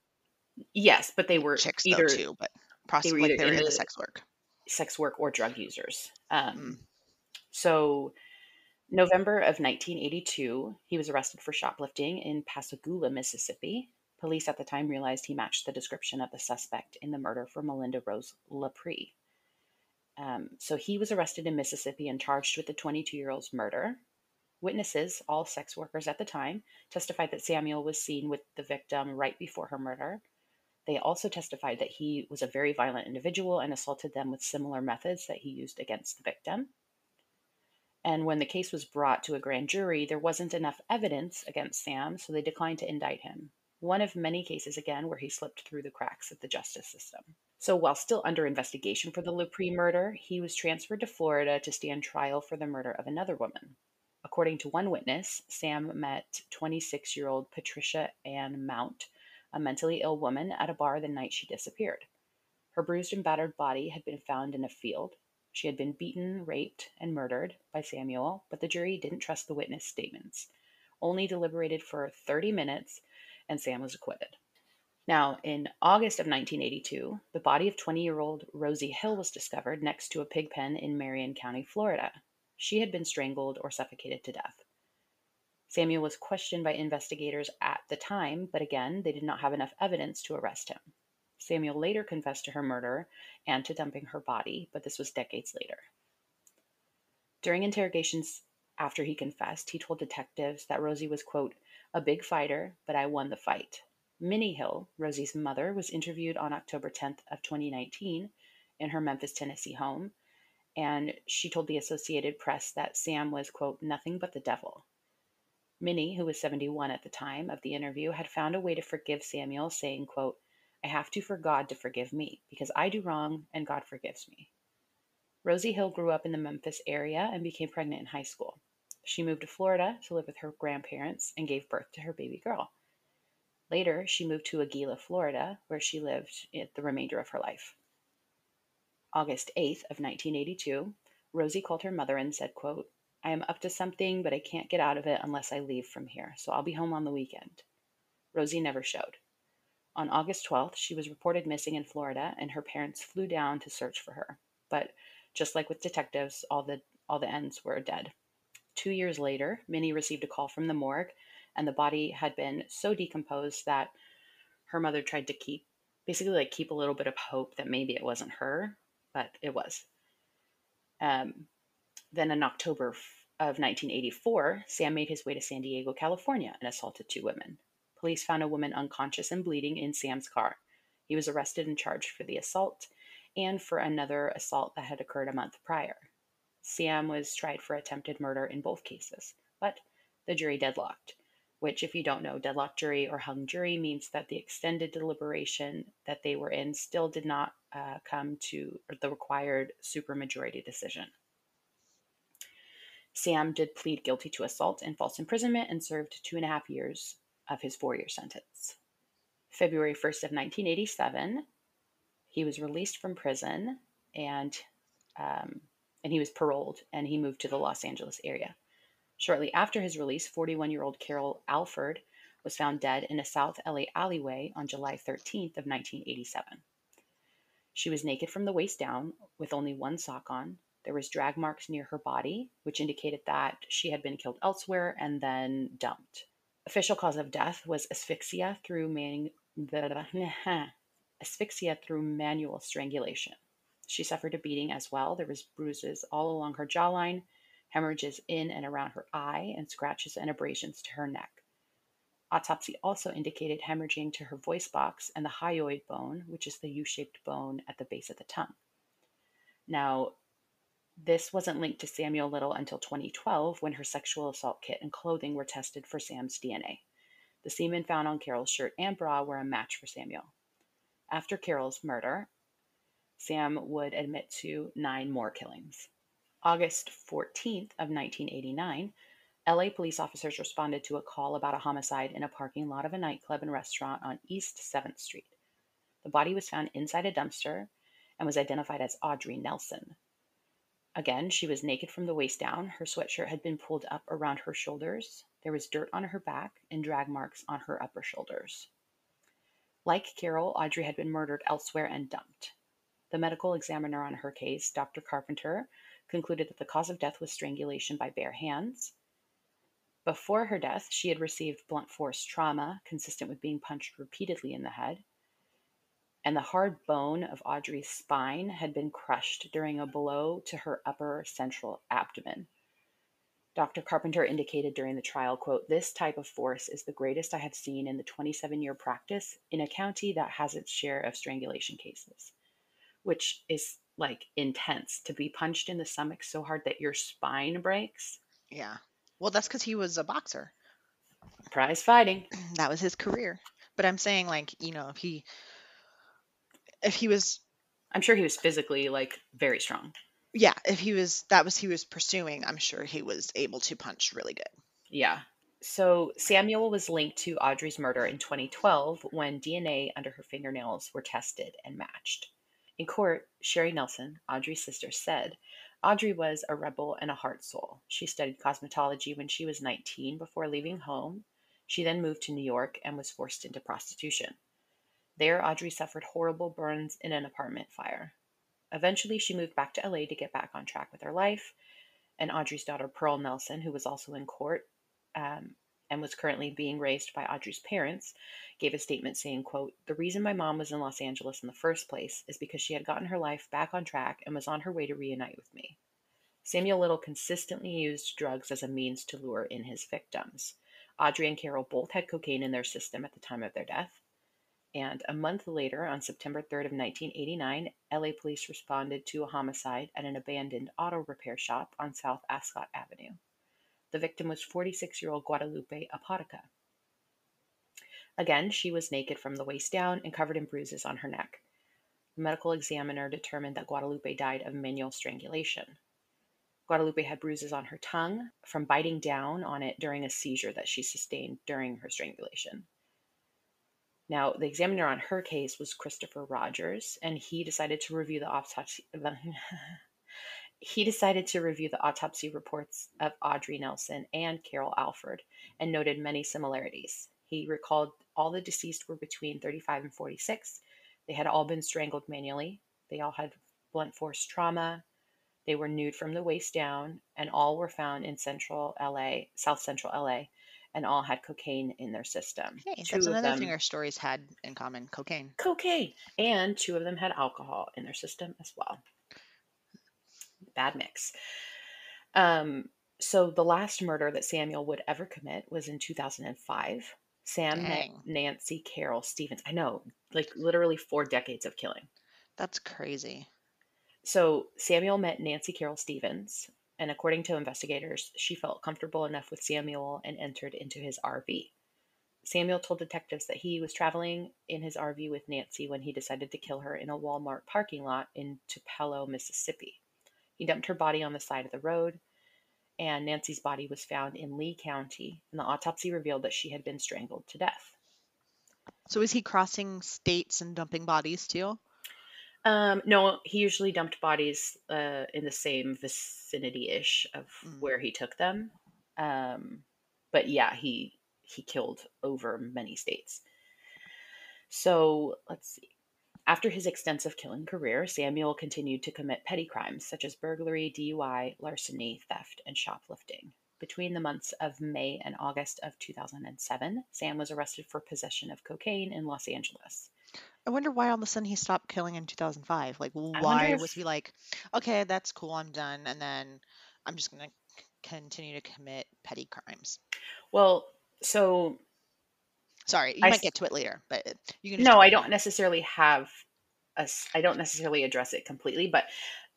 Yes, but they were chicks either too, but possibly either like they were in into the- sex work. sex work or drug users. Um, Mm. So, November of 1982, he was arrested for shoplifting in Pascagoula, Mississippi. Police at the time realized he matched the description of the suspect in the murder for Melinda Rose LaPree. Um, so, he was arrested in Mississippi and charged with the 22 year old's murder. Witnesses, all sex workers at the time, testified that Samuel was seen with the victim right before her murder. They also testified that he was a very violent individual and assaulted them with similar methods that he used against the victim. And when the case was brought to a grand jury, there wasn't enough evidence against Sam, so they declined to indict him. One of many cases, again, where he slipped through the cracks of the justice system. So while still under investigation for the LaPree murder, he was transferred to Florida to stand trial for the murder of another woman. According to one witness, Sam met 26 year old Patricia Ann Mount, a mentally ill woman, at a bar the night she disappeared. Her bruised and battered body had been found in a field. She had been beaten, raped, and murdered by Samuel, but the jury didn't trust the witness statements. Only deliberated for 30 minutes, and Sam was acquitted. Now, in August of 1982, the body of 20 year old Rosie Hill was discovered next to a pig pen in Marion County, Florida. She had been strangled or suffocated to death. Samuel was questioned by investigators at the time, but again, they did not have enough evidence to arrest him. Samuel later confessed to her murder and to dumping her body, but this was decades later. During interrogations after he confessed, he told detectives that Rosie was, quote, a big fighter, but I won the fight. Minnie Hill, Rosie's mother, was interviewed on October 10th of 2019 in her Memphis, Tennessee home, and she told the Associated Press that Sam was, quote, nothing but the devil. Minnie, who was 71 at the time of the interview, had found a way to forgive Samuel, saying, quote, I have to for God to forgive me, because I do wrong and God forgives me. Rosie Hill grew up in the Memphis area and became pregnant in high school. She moved to Florida to live with her grandparents and gave birth to her baby girl. Later, she moved to Ocala, Florida, where she lived the remainder of her life. August 8th of 1982, Rosie called her mother and said, quote, I am up to something, but I can't get out of it unless I leave from here, so I'll be home on the weekend. Rosie never showed. On August 12th, she was reported missing in Florida, and her parents flew down to search for her. But just like with detectives, all the all the ends were dead. Two years later, Minnie received a call from the morgue, and the body had been so decomposed that her mother tried to keep, basically, like keep a little bit of hope that maybe it wasn't her, but it was. Um, then in October of 1984, Sam made his way to San Diego, California, and assaulted two women. Police found a woman unconscious and bleeding in Sam's car. He was arrested and charged for the assault, and for another assault that had occurred a month prior. Sam was tried for attempted murder in both cases, but the jury deadlocked, which, if you don't know, deadlocked jury or hung jury means that the extended deliberation that they were in still did not uh, come to the required supermajority decision. Sam did plead guilty to assault and false imprisonment and served two and a half years of his four year sentence. February 1st of 1987, he was released from prison and um, and he was paroled and he moved to the Los Angeles area. Shortly after his release, 41 year old Carol Alford was found dead in a South LA alleyway on July 13th of 1987. She was naked from the waist down with only one sock on. There was drag marks near her body, which indicated that she had been killed elsewhere and then dumped. Official cause of death was asphyxia through man- asphyxia through manual strangulation. She suffered a beating as well. There was bruises all along her jawline, hemorrhages in and around her eye, and scratches and abrasions to her neck. Autopsy also indicated hemorrhaging to her voice box and the hyoid bone, which is the U shaped bone at the base of the tongue. Now, this wasn't linked to Samuel Little until 2012 when her sexual assault kit and clothing were tested for Sam's DNA. The semen found on Carol's shirt and bra were a match for Samuel. After Carol's murder, Sam would admit to nine more killings. August 14th of 1989, LA police officers responded to a call about a homicide in a parking lot of a nightclub and restaurant on East 7th Street. The body was found inside a dumpster and was identified as Audrey Nelson. Again, she was naked from the waist down. Her sweatshirt had been pulled up around her shoulders. There was dirt on her back and drag marks on her upper shoulders. Like Carol, Audrey had been murdered elsewhere and dumped. The medical examiner on her case, Dr. Carpenter, concluded that the cause of death was strangulation by bare hands. Before her death, she had received blunt force trauma consistent with being punched repeatedly in the head. And the hard bone of Audrey's spine had been crushed during a blow to her upper central abdomen. Dr. Carpenter indicated during the trial, quote, this type of force is the greatest I have seen in the 27 year practice in a county that has its share of strangulation cases which is like intense to be punched in the stomach so hard that your spine breaks. Yeah. Well, that's because he was a boxer. Prize fighting. That was his career. But I'm saying, like, you know, if he, if he was, I'm sure he was physically like very strong. Yeah, if he was, that was he was pursuing. I'm sure he was able to punch really good. Yeah. So Samuel was linked to Audrey's murder in 2012 when DNA under her fingernails were tested and matched. In court, Sherry Nelson, Audrey's sister, said Audrey was a rebel and a heart soul. She studied cosmetology when she was 19 before leaving home. She then moved to New York and was forced into prostitution. There, Audrey suffered horrible burns in an apartment fire. Eventually, she moved back to LA to get back on track with her life. And Audrey's daughter, Pearl Nelson, who was also in court, um, and was currently being raised by Audrey's parents, gave a statement saying, quote, "The reason my mom was in Los Angeles in the first place is because she had gotten her life back on track and was on her way to reunite with me." Samuel Little consistently used drugs as a means to lure in his victims. Audrey and Carol both had cocaine in their system at the time of their death. And a month later, on September 3rd of 1989, LA police responded to a homicide at an abandoned auto repair shop on South Ascot Avenue. The victim was 46 year old Guadalupe Apodaca. Again, she was naked from the waist down and covered in bruises on her neck. The medical examiner determined that Guadalupe died of manual strangulation. Guadalupe had bruises on her tongue from biting down on it during a seizure that she sustained during her strangulation. Now, the examiner on her case was Christopher Rogers, and he decided to review the autopsy. He decided to review the autopsy reports of Audrey Nelson and Carol Alford and noted many similarities. He recalled all the deceased were between 35 and 46. They had all been strangled manually. They all had blunt force trauma. They were nude from the waist down, and all were found in central LA, south central LA, and all had cocaine in their system. Hey, two that's another them, thing our stories had in common cocaine. Cocaine. And two of them had alcohol in their system as well bad mix. Um, so the last murder that Samuel would ever commit was in 2005. Sam met Nancy Carol Stevens. I know, like literally four decades of killing. That's crazy. So Samuel met Nancy Carol Stevens, and according to investigators, she felt comfortable enough with Samuel and entered into his RV. Samuel told detectives that he was traveling in his RV with Nancy when he decided to kill her in a Walmart parking lot in Tupelo, Mississippi. He dumped her body on the side of the road, and Nancy's body was found in Lee County, and the autopsy revealed that she had been strangled to death. So is he crossing states and dumping bodies too? Um, no, he usually dumped bodies uh, in the same vicinity ish of Mm. where he took them. Um, but yeah, he he killed over many states. So let's see. After his extensive killing career, Samuel continued to commit petty crimes such as burglary, DUI, larceny, theft, and shoplifting. Between the months of May and August of 2007, Sam was arrested for possession of cocaine in Los Angeles. I wonder why all of a sudden he stopped killing in 2005. Like, why if- was he like, okay, that's cool, I'm done, and then I'm just gonna c- continue to commit petty crimes. Well, so Sorry, you I might s- get to it later, but you can. Just no, I don't necessarily have a s- I don't necessarily address it completely, but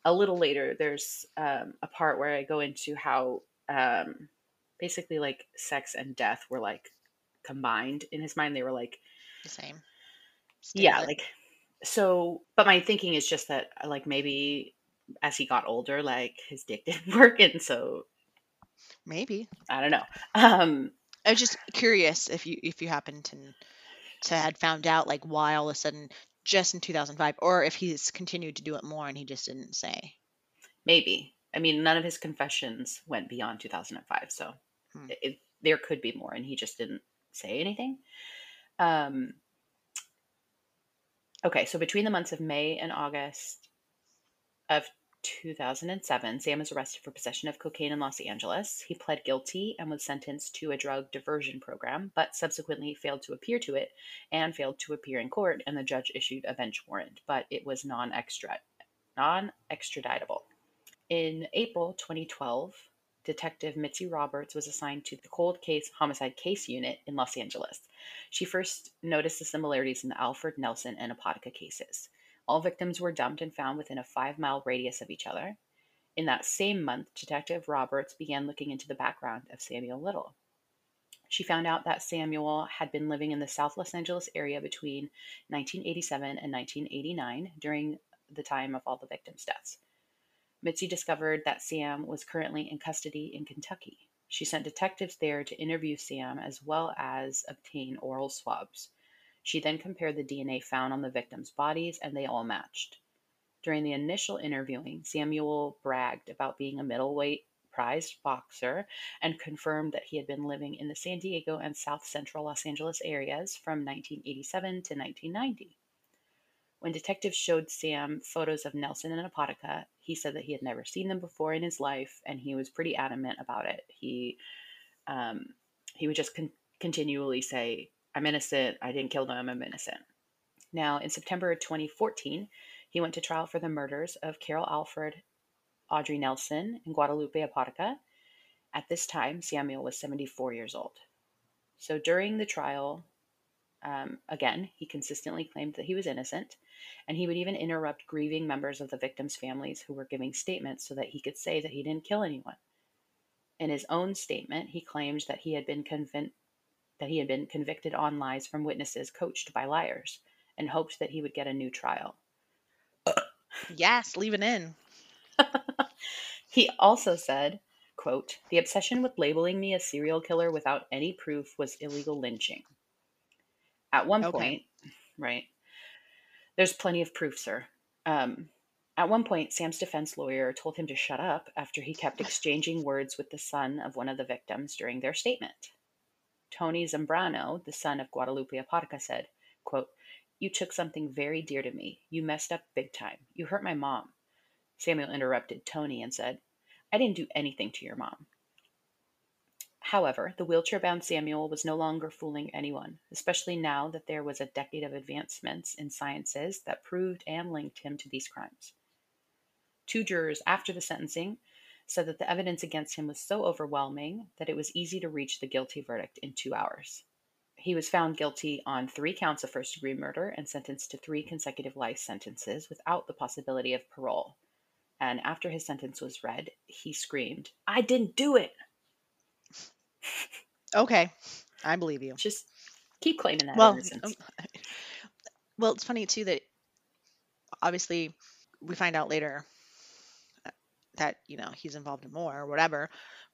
a little later there's um, a part where I go into how um, basically like sex and death were like combined in his mind. They were like the same. Yeah, like so. But my thinking is just that like maybe as he got older, like his dick didn't work, and so maybe. I don't know. Um, I was just curious if you if you happened to to had found out like why all of a sudden just in 2005, or if he's continued to do it more and he just didn't say. maybe. I mean, none of his confessions went beyond 2005, so Hmm. it, it- there could be more, and he just didn't say anything. Um, okay, so between the months of May and August of 2007, Sam was arrested for possession of cocaine in Los Angeles. He pled guilty and was sentenced to a drug diversion program, but subsequently failed to appear to it and failed to appear in court, and the judge issued a bench warrant, but it was non-extra non-extraditable. In April 2012, Detective Mitzi Roberts was assigned to the Cold Case Homicide Case Unit in Los Angeles. She first noticed the similarities in the Alford Nelson and Apodaca cases. All victims were dumped and found within a five mile radius of each other. In that same month, Detective Roberts began looking into the background of Samuel Little. She found out that Samuel had been living in the South Los Angeles area between 1987 and 1989 during the time of all the victims' deaths. Mitzi discovered that Sam was currently in custody in Kentucky. She sent detectives there to interview Sam as well as obtain oral swabs. She then compared the DNA found on the victims' bodies and they all matched. During the initial interviewing, Samuel bragged about being a middleweight prized boxer and confirmed that he had been living in the San Diego and South Central Los Angeles areas from 1987 to 1990. When detectives showed Sam photos of Nelson and Apodaca, he said that he had never seen them before in his life, and he was pretty adamant about it. He um, he would just con- continually say, "I'm innocent. I didn't kill them. I'm innocent." Now, in September of 2014, he went to trial for the murders of Carol Alford, Audrey Nelson, and Guadalupe Apodaca. At this time, Samuel was 74 years old. So during the trial, um, again, he consistently claimed that he was innocent, and he would even interrupt grieving members of the victims' families who were giving statements so that he could say that he didn't kill anyone. In his own statement, he claimed that he had been convinced that he had been convicted on lies from witnesses coached by liars, and hoped that he would get a new trial. Yes, leave it in. He also said, quote, "The obsession with labeling me a serial killer without any proof was illegal lynching." At one Okay. point, right? There's plenty of proof, sir. Um, at one point, Sam's defense lawyer told him to shut up after he kept exchanging words with the son of one of the victims during their statement. Tony Zambrano, the son of Guadalupe Apodaca, said, quote, You took something very dear to me. You messed up big time. You hurt my mom. Samuel interrupted Tony and said, I didn't do anything to your mom. However, the wheelchair bound Samuel was no longer fooling anyone, especially now that there was a decade of advancements in sciences that proved and linked him to these crimes. Two jurors after the sentencing said that the evidence against him was so overwhelming that it was easy to reach the guilty verdict in two hours. He was found guilty on three counts of first degree murder and sentenced to three consecutive life sentences without the possibility of parole. And after his sentence was read, he screamed, I didn't do it. Okay, I believe you. Just keep claiming that Well, innocence. um, well, it's funny too that obviously we find out later uh, that you know he's involved in more or whatever,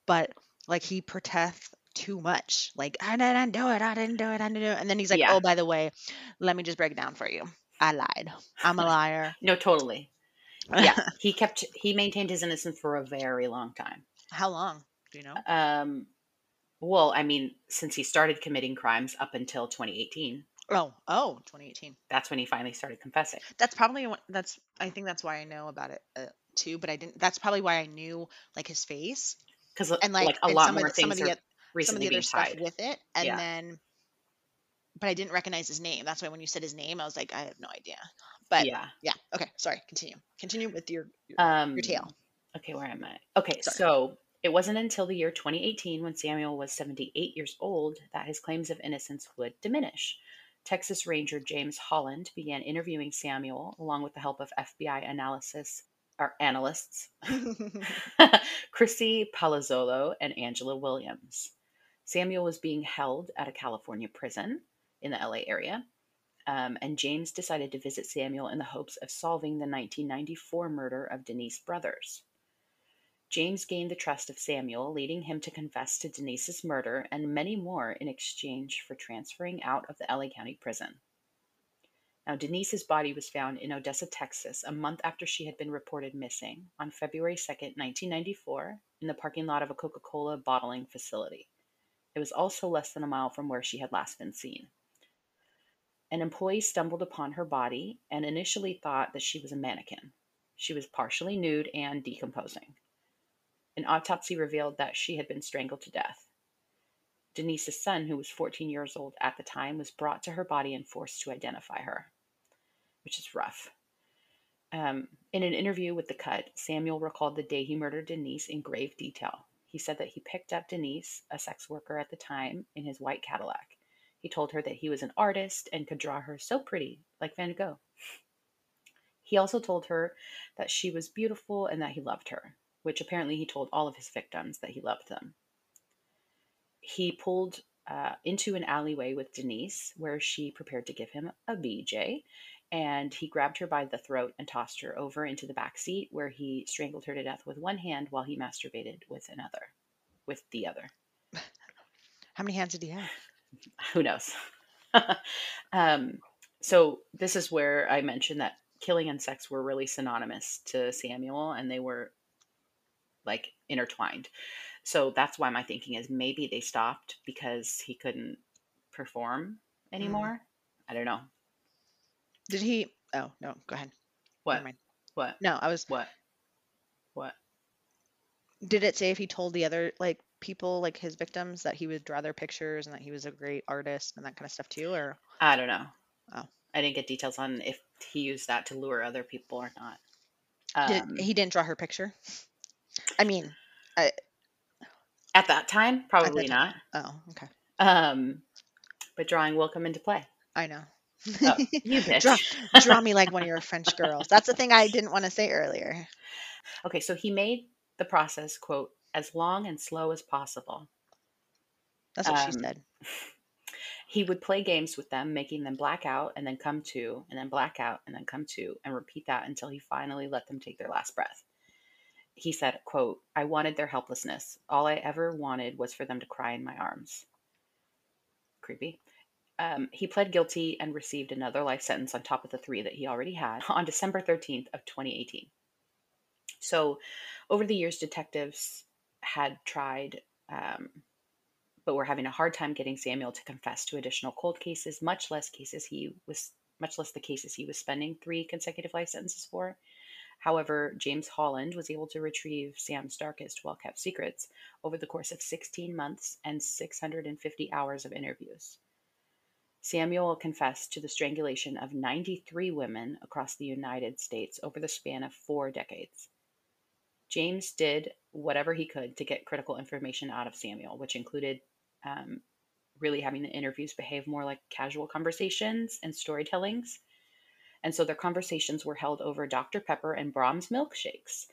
but like he protests too much. Like I didn't do it, I didn't do it, I didn't do it, and then he's like, Yeah. oh by the way, let me just break it down for you. I lied. I'm a liar. no, totally. Yeah, he kept he maintained his innocence for a very long time. How long? Do you know? Um, well, I mean, since he started committing crimes up until 2018, Oh, oh, 2018. that's when he finally started confessing. That's probably what that's I think that's why I know about it uh, too, but I didn't that's probably why I knew like his face Because and like, like, a and lot more of the, some of things the some of the other stuff tied. with it and Yeah. then but I didn't recognize his name. That's why when you said his name I was like I have no idea. But yeah, yeah. okay, sorry, continue. Continue with your your, Um, your tale. Okay, where am I? Okay, Sorry. so it wasn't until the year 2018, when Samuel was 78 years old, that his claims of innocence would diminish. Texas Ranger James Holland began interviewing Samuel along with the help of FBI analysis or analysts Chrissy Palazzolo and Angela Williams. Samuel was being held at a California prison in the LA area, um, and James decided to visit Samuel in the hopes of solving the 1994 murder of Denise Brothers. James gained the trust of Samuel, leading him to confess to Denise's murder and many more in exchange for transferring out of the LA County prison. Now, Denise's body was found in Odessa, Texas, a month after she had been reported missing on February 2nd, 1994, in the parking lot of a Coca Cola bottling facility. It was also less than a mile from where she had last been seen. An employee stumbled upon her body and initially thought that she was a mannequin. She was partially nude and decomposing. An autopsy revealed that she had been strangled to death. Denise's son, who was 14 years old at the time, was brought to her body and forced to identify her, which is rough. Um, in an interview with The Cut, Samuel recalled the day he murdered Denise in grave detail. He said that he picked up Denise, a sex worker at the time, in his white Cadillac. He told her that he was an artist and could draw her so pretty, like Van Gogh. He also told her that she was beautiful and that he loved her, which apparently he told all of his victims that he loved them. He pulled uh, into an alleyway with Denise, where she prepared to give him a BJ, and he grabbed her by the throat and tossed her over into the back seat, where he strangled her to death with one hand while he masturbated with another, with the other. How many hands did he have? Who knows? um, so this is where I mentioned that killing and sex were really synonymous to Samuel, and they were like intertwined. So that's why my thinking is maybe they stopped because he couldn't perform anymore. I don't know. Did he Oh, no, go ahead. What? What? No, I was What? What? did it say if he told the other like people like his victims that he would draw their pictures and that he was a great artist and that kind of stuff too or I don't know. Oh. I didn't get details on if he used that to lure other people or not. did, Um, he didn't draw her picture? I mean, at that time, probably time. not. oh, okay. Um, but drawing will come into play. I know. Oh, you bitch. draw, draw me like one of your French girls. That's the thing I didn't want to say earlier. Okay, so he made the process, quote, as long and slow as possible. That's what she Um, said. He would play games with them, making them black out and then come to, and then black out and then come to, and repeat that until he finally let them take their last breath. He said, quote, I wanted their helplessness. All I ever wanted was for them to cry in my arms. Creepy. Um, he pled guilty and received another life sentence on top of the three that he already had on December 13th of 2018. So, over the years, detectives had tried, um, but were having a hard time getting Samuel to confess to additional cold cases, much less cases he was, much less the cases he was spending three consecutive life sentences for. However, James Holland was able to retrieve Sam's darkest, well kept secrets over the course of 16 months and 650 hours of interviews. Samuel confessed to the strangulation of 93 women across the United States over the span of four decades. James did whatever he could to get critical information out of Samuel, which included um, really having the interviews behave more like casual conversations and storytellings. And so their conversations were held over Dr. Pepper and Braum's milkshakes,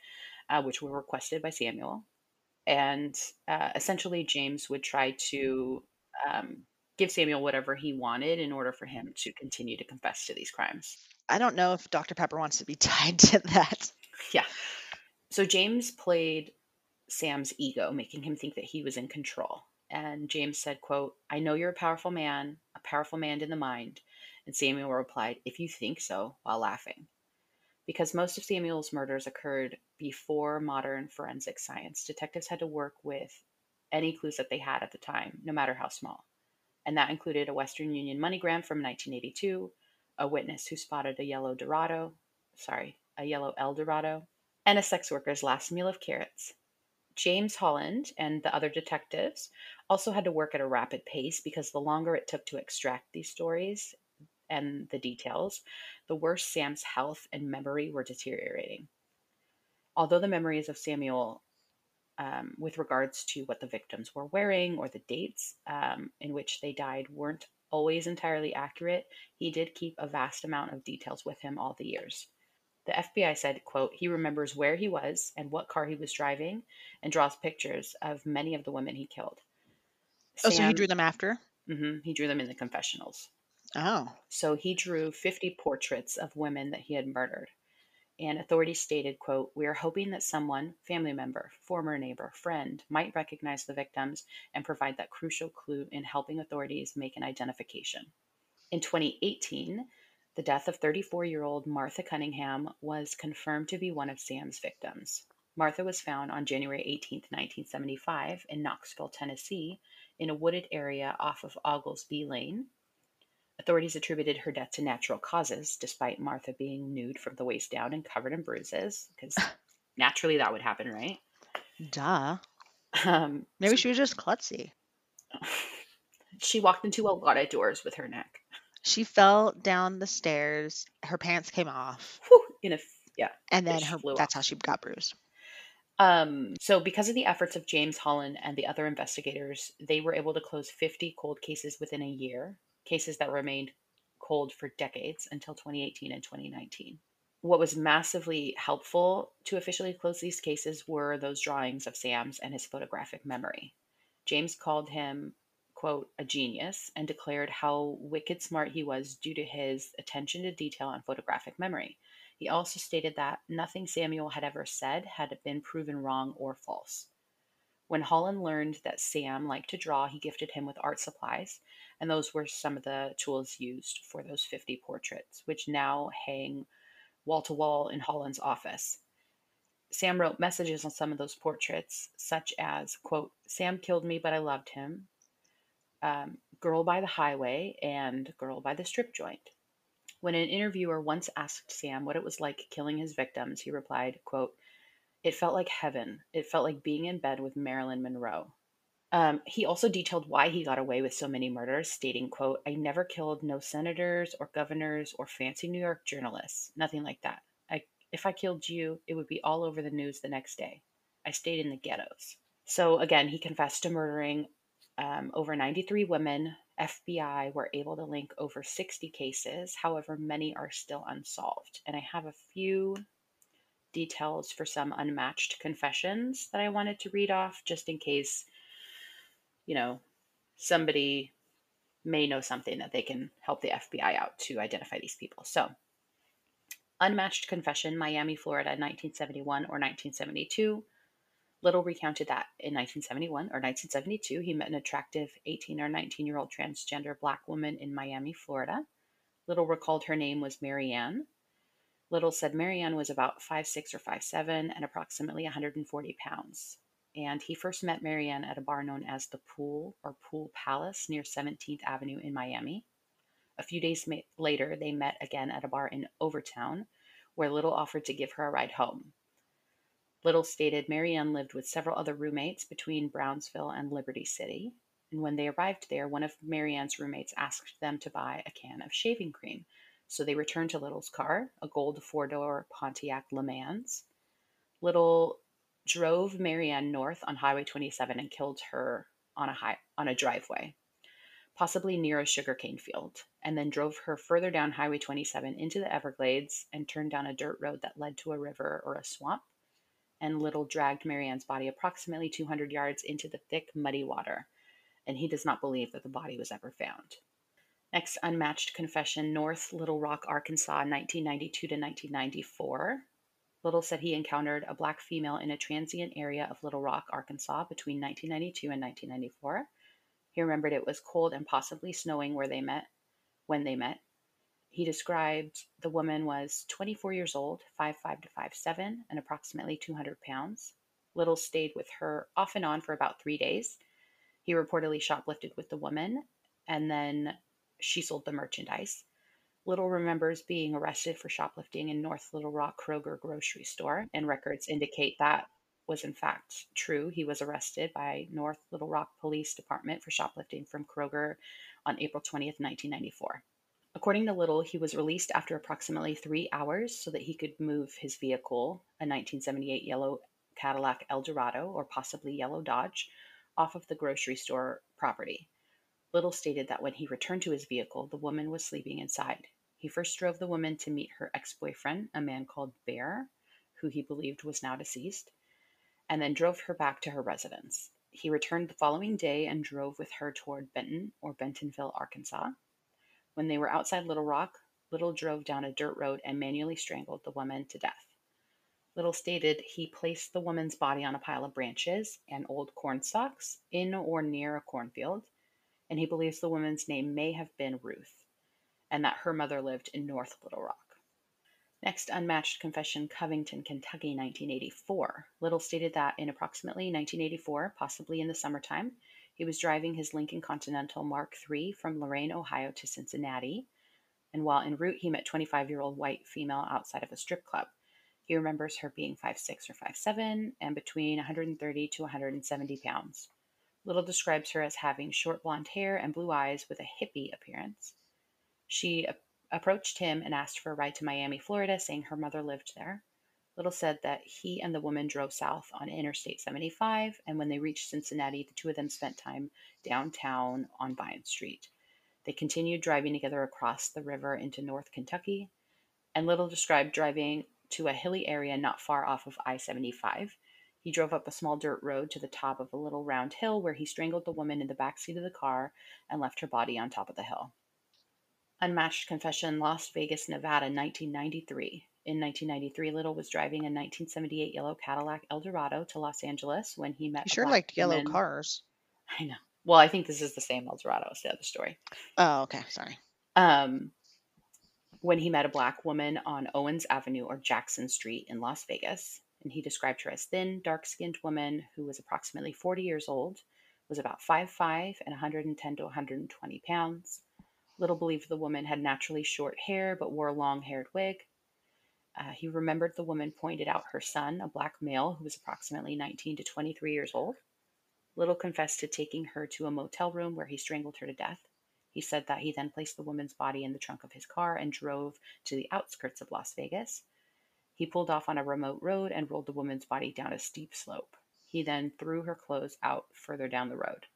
uh, which were requested by Samuel. And uh, essentially, James would try to um, give Samuel whatever he wanted in order for him to continue to confess to these crimes. I don't know if Dr. Pepper wants to be tied to that. Yeah. So James played Sam's ego, making him think that he was in control. And James said, quote, I know you're a powerful man, a powerful man in the mind. And Samuel replied, If you think so, while laughing. Because most of Samuel's murders occurred before modern forensic science, detectives had to work with any clues that they had at the time, no matter how small. And that included a Western Union MoneyGram from 1982, a witness who spotted a yellow Dorado, sorry, a yellow El Dorado, and a sex worker's last meal of carrots. James Holland and the other detectives also had to work at a rapid pace because the longer it took to extract these stories and the details, the worse Sam's health and memory were deteriorating. Although the memories of Samuel, um, with regards to what the victims were wearing or the dates um, in which they died, weren't always entirely accurate, he did keep a vast amount of details with him all the years. The FBI said, quote, he remembers where he was and what car he was driving and draws pictures of many of the women he killed. oh, so he drew them after? Mm-hmm, he drew them in the confessionals. Oh. So he drew 50 portraits of women that he had murdered. And authorities stated, quote, We are hoping that someone, family member, former neighbor, friend, might recognize the victims and provide that crucial clue in helping authorities make an identification. In 2018, the death of 34 year old Martha Cunningham was confirmed to be one of Sam's victims. Martha was found on January 18, 1975, in Knoxville, Tennessee, in a wooded area off of Oglesby Lane. Authorities attributed her death to natural causes, despite Martha being nude from the waist down and covered in bruises, because naturally that would happen, right? Duh. Um, Maybe she was just klutzy. she walked into a lot of doors with her neck. She fell down the stairs. Her pants came off, Whew, in a yeah. and then her that's how she got bruised. Um, so, because of the efforts of James Holland and the other investigators, they were able to close 50 cold cases within a year, cases that remained cold for decades until 2018 and 2019. What was massively helpful to officially close these cases were those drawings of Sam's and his photographic memory. James called him, quote, a genius and declared how wicked smart he was due to his attention to detail and photographic memory. He also stated that nothing Samuel had ever said had been proven wrong or false. When Holland learned that Sam liked to draw, he gifted him with art supplies, and those were some of the tools used for those 50 portraits, which now hang wall to wall in Holland's office. Sam wrote messages on some of those portraits, such as, quote, Sam killed me, but I loved him, um, Girl by the Highway, and Girl by the Strip Joint. When an interviewer once asked Sam what it was like killing his victims, he replied, quote, It felt like heaven. It felt like being in bed with Marilyn Monroe. Um, he also detailed why he got away with so many murders, stating, quote, I never killed no senators or governors or fancy New York journalists. Nothing like that. I, if I killed you, it would be all over the news the next day. I stayed in the ghettos. So again, he confessed to murdering um, over 93 women. FBI were able to link over 60 cases. However, many are still unsolved. And I have a few details for some unmatched confessions that I wanted to read off just in case, you know, somebody may know something that they can help the FBI out to identify these people. So, unmatched confession, Miami, Florida, 1971 or 1972. Little recounted that in 1971 or 1972, he met an attractive 18 or 19 year old transgender black woman in Miami, Florida. Little recalled her name was Marianne. Little said Marianne was about 5'6 or 5'7 and approximately 140 pounds. And he first met Marianne at a bar known as the Pool or Pool Palace near 17th Avenue in Miami. A few days ma- later, they met again at a bar in Overtown, where Little offered to give her a ride home. Little stated Marianne lived with several other roommates between Brownsville and Liberty City. And when they arrived there, one of Marianne's roommates asked them to buy a can of shaving cream. So they returned to Little's car, a gold four door Pontiac Le Mans. Little drove Marianne north on Highway 27 and killed her on a high, on a driveway. possibly near a sugarcane field, and then drove her further down Highway 27 into the Everglades and turned down a dirt road that led to a river or a swamp. And Little dragged Marianne's body approximately 200 yards into the thick, muddy water, and he does not believe that the body was ever found. Next, unmatched confession North Little Rock, Arkansas, 1992 to 1994. Little said he encountered a black female in a transient area of Little Rock, Arkansas between 1992 and 1994. He remembered it was cold and possibly snowing where they met when they met. He described the woman was 24 years old, 5'5 to 5'7, and approximately 200 pounds. Little stayed with her off and on for about three days. He reportedly shoplifted with the woman, and then she sold the merchandise. Little remembers being arrested for shoplifting in North Little Rock Kroger grocery store, and records indicate that was in fact true. He was arrested by North Little Rock Police Department for shoplifting from Kroger on April 20th, 1994. According to Little, he was released after approximately three hours so that he could move his vehicle, a 1978 yellow Cadillac Eldorado or possibly yellow Dodge, off of the grocery store property. Little stated that when he returned to his vehicle, the woman was sleeping inside. He first drove the woman to meet her ex boyfriend, a man called Bear, who he believed was now deceased and then drove her back to her residence. He returned the following day and drove with her toward Benton or Bentonville, Arkansas. When they were outside Little Rock, Little drove down a dirt road and manually strangled the woman to death. Little stated he placed the woman's body on a pile of branches and old corn stalks in or near a cornfield, and he believes the woman's name may have been Ruth, and that her mother lived in North Little Rock. Next, Unmatched Confession, Covington, Kentucky, 1984. Little stated that in approximately 1984, possibly in the summertime, he was driving his Lincoln Continental Mark III from Lorain, Ohio to Cincinnati, and while en route, he met 25 year old white female outside of a strip club. He remembers her being 5'6 or 5'7 and between 130 to 170 pounds. Little describes her as having short blonde hair and blue eyes with a hippie appearance. She approached him and asked for a ride to Miami, Florida, saying her mother lived there. Little said that he and the woman drove south on Interstate 75, and when they reached Cincinnati, the two of them spent time downtown on Vine Street. They continued driving together across the river into North Kentucky, and Little described driving to a hilly area not far off of I 75. He drove up a small dirt road to the top of a little round hill where he strangled the woman in the back seat of the car and left her body on top of the hill. Unmatched Confession, Las Vegas, Nevada, 1993. In 1993, Little was driving a 1978 yellow Cadillac Eldorado to Los Angeles when he met. You sure liked yellow woman. cars. I know. Well, I think this is the same Eldorado as the other story. Oh, okay. Sorry. Um, when he met a black woman on Owens Avenue or Jackson Street in Las Vegas, and he described her as thin, dark-skinned woman who was approximately 40 years old, was about 5'5 and 110 to 120 pounds. Little believed the woman had naturally short hair but wore a long haired wig. Uh, he remembered the woman pointed out her son, a black male who was approximately 19 to 23 years old. Little confessed to taking her to a motel room where he strangled her to death. He said that he then placed the woman's body in the trunk of his car and drove to the outskirts of Las Vegas. He pulled off on a remote road and rolled the woman's body down a steep slope. He then threw her clothes out further down the road.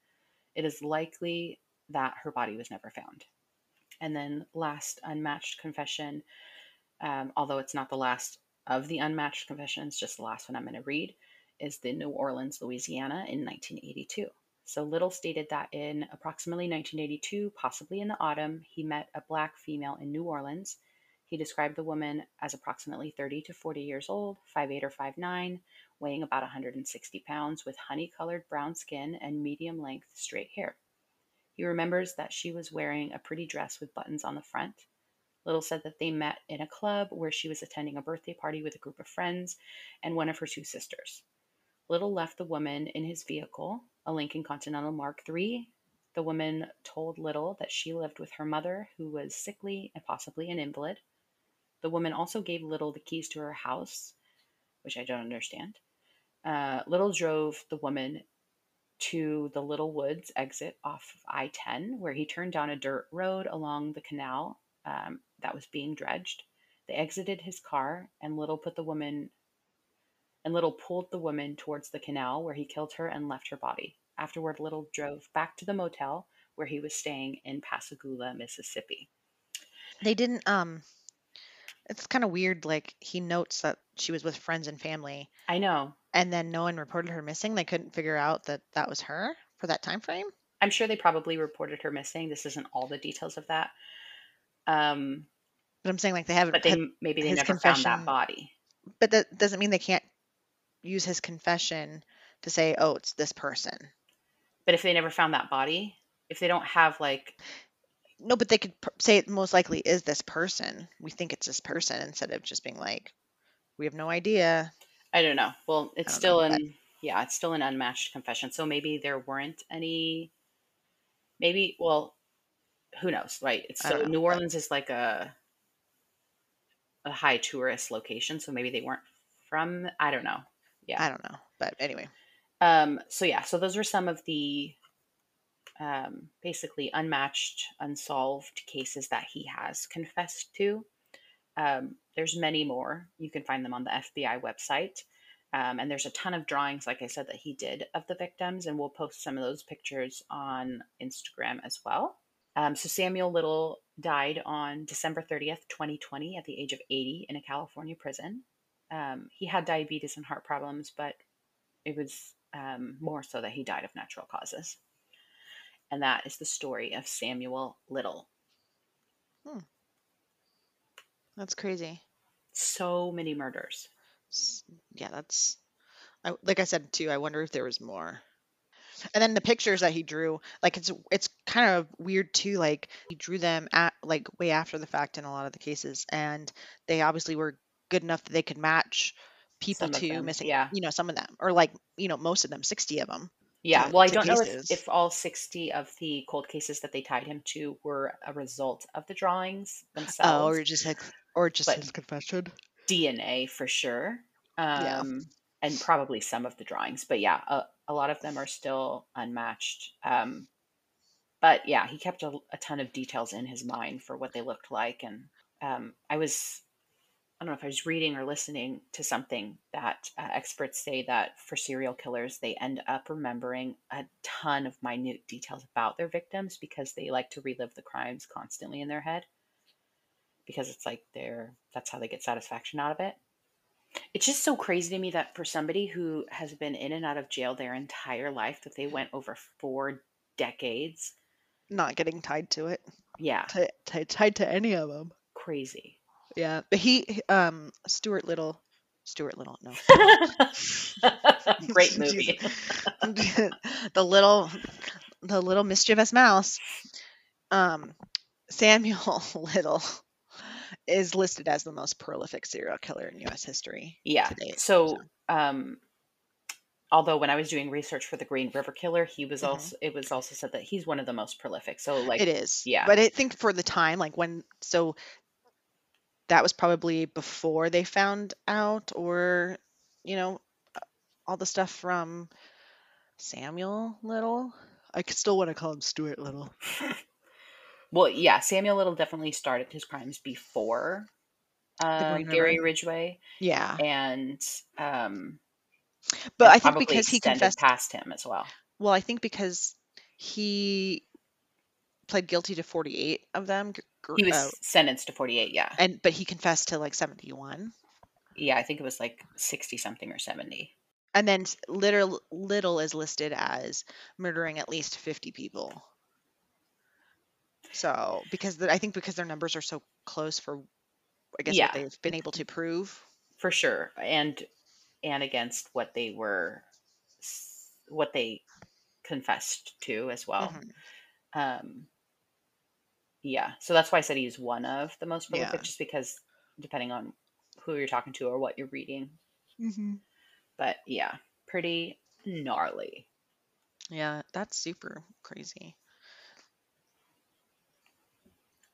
It is likely that her body was never found. And then last unmatched confession, um, although it's not the last of the unmatched confessions, just the last one I'm going to read, is the New Orleans, Louisiana in 1982. So Little stated that in approximately 1982, possibly in the autumn, he met a black female in New Orleans. He described the woman as approximately 30 to 40 years old, 5'8 or 5'9, weighing about 160 pounds, with honey colored brown skin and medium length straight hair. He remembers that she was wearing a pretty dress with buttons on the front. Little said that they met in a club where she was attending a birthday party with a group of friends and one of her two sisters. Little left the woman in his vehicle, a Lincoln Continental Mark III. The woman told Little that she lived with her mother, who was sickly and possibly an invalid. The woman also gave Little the keys to her house, which I don't understand. Uh, Little drove the woman to the Little Woods exit off of I 10, where he turned down a dirt road along the canal um, that was being dredged. They exited his car, and Little put the woman and Little pulled the woman towards the canal where he killed her and left her body. Afterward, Little drove back to the motel where he was staying in Pascagoula, Mississippi. They didn't um it's kind of weird like he notes that she was with friends and family I know. and then no one reported her missing. They couldn't figure out that that was her for that time frame. I'm sure they probably reported her missing. This isn't all the details of that. Um, But I'm saying like they haven't but they had- maybe they his never found that confession- body. but that doesn't mean they can't use his confession to say, "Oh, it's this person." But if they never found that body, if they don't have like No, but they could pr- say it most likely is this person. We think it's this person instead of just being like, "We have no idea." I don't know. Well, it's still an but- yeah, it's still an unmatched confession. So maybe there weren't any. Maybe well, who knows, right? It's so know, New but- Orleans is like a a high tourist location, so maybe they weren't from. I don't know. Yeah. I don't know, but anyway, Um, so yeah, so those are some of the um, basically unmatched, unsolved cases that he has confessed to. Um, there's many more. You can find them on the FBI website. Um, and there's a ton of drawings, like I said, that he did of the victims, and we'll post some of those pictures on Instagram as well. Um, so Samuel Little died on December 30th, 2020, at the age of 80 in a California prison. Um, he had diabetes and heart problems, but it was um, more so that he died of natural causes. And that is the story of Samuel Little. Hmm. that's crazy. So many murders. Yeah, that's I, like I said too. I wonder if there was more. And then the pictures that he drew, like it's it's kind of weird too. Like he drew them at like way after the fact in a lot of the cases, and they obviously were good enough that they could match people Some to missing. yeah. You know, some of them, or like you know, most of them, sixty of them. Yeah, well, I don't know if, if all 60 of the cold cases that they tied him to were a result of the drawings Oh, themselves. or just his, or just but- his confession. DNA for sure. Um, Yeah. And probably some of the drawings. But yeah, a, a lot of them are still unmatched. Um, but yeah, he kept a, a ton of details in his mind for what they looked like. And um, I was, I don't know if I was reading or listening to something that uh, experts say that for serial killers, they end up remembering a ton of minute details about their victims because they like to relive the crimes constantly in their head because it's like they're that's how they get satisfaction out of it. It's just so crazy to me that for somebody who has been in and out of jail their entire life, that they went over four decades. Not getting tied to it, Yeah, Ti- ti- tied to any of them. crazy. Yeah, but he, um, Stuart Little, Stuart Little, no, Great movie. the little, the little mischievous mouse. Um, Samuel Little is listed as the most prolific serial killer in U.S. history. Yeah. date, So, um, although when I was doing research for the Green River Killer, he was Mhm. also it was also said that he's one of the most prolific. So, like, it is. yeah. But I think for the time, like when, so that was probably before they found out, or you know, all the stuff from Samuel Little. I could still want to call him Stuart Little. well, yeah, Samuel Little definitely started his crimes before uh, Gary Ridgway, Yeah, and um, but I think because he confessed. past him as well. Well, I think because he pled guilty to 48 of them, gr- He was uh, sentenced to forty eight. Yeah, and but he confessed to like 71. yeah, I think it was like sixty something or seventy. And then s- little little is listed as murdering at least 50 people. So, because the, I think because their numbers are so close for I guess Yeah. what they've been able to prove. for sure and and against what they were s- what they confessed to as well Mhm. um yeah so that's why i said he's one of the most prolific Yeah. just because depending on who you're talking to or what you're reading but yeah pretty gnarly Yeah, that's super crazy.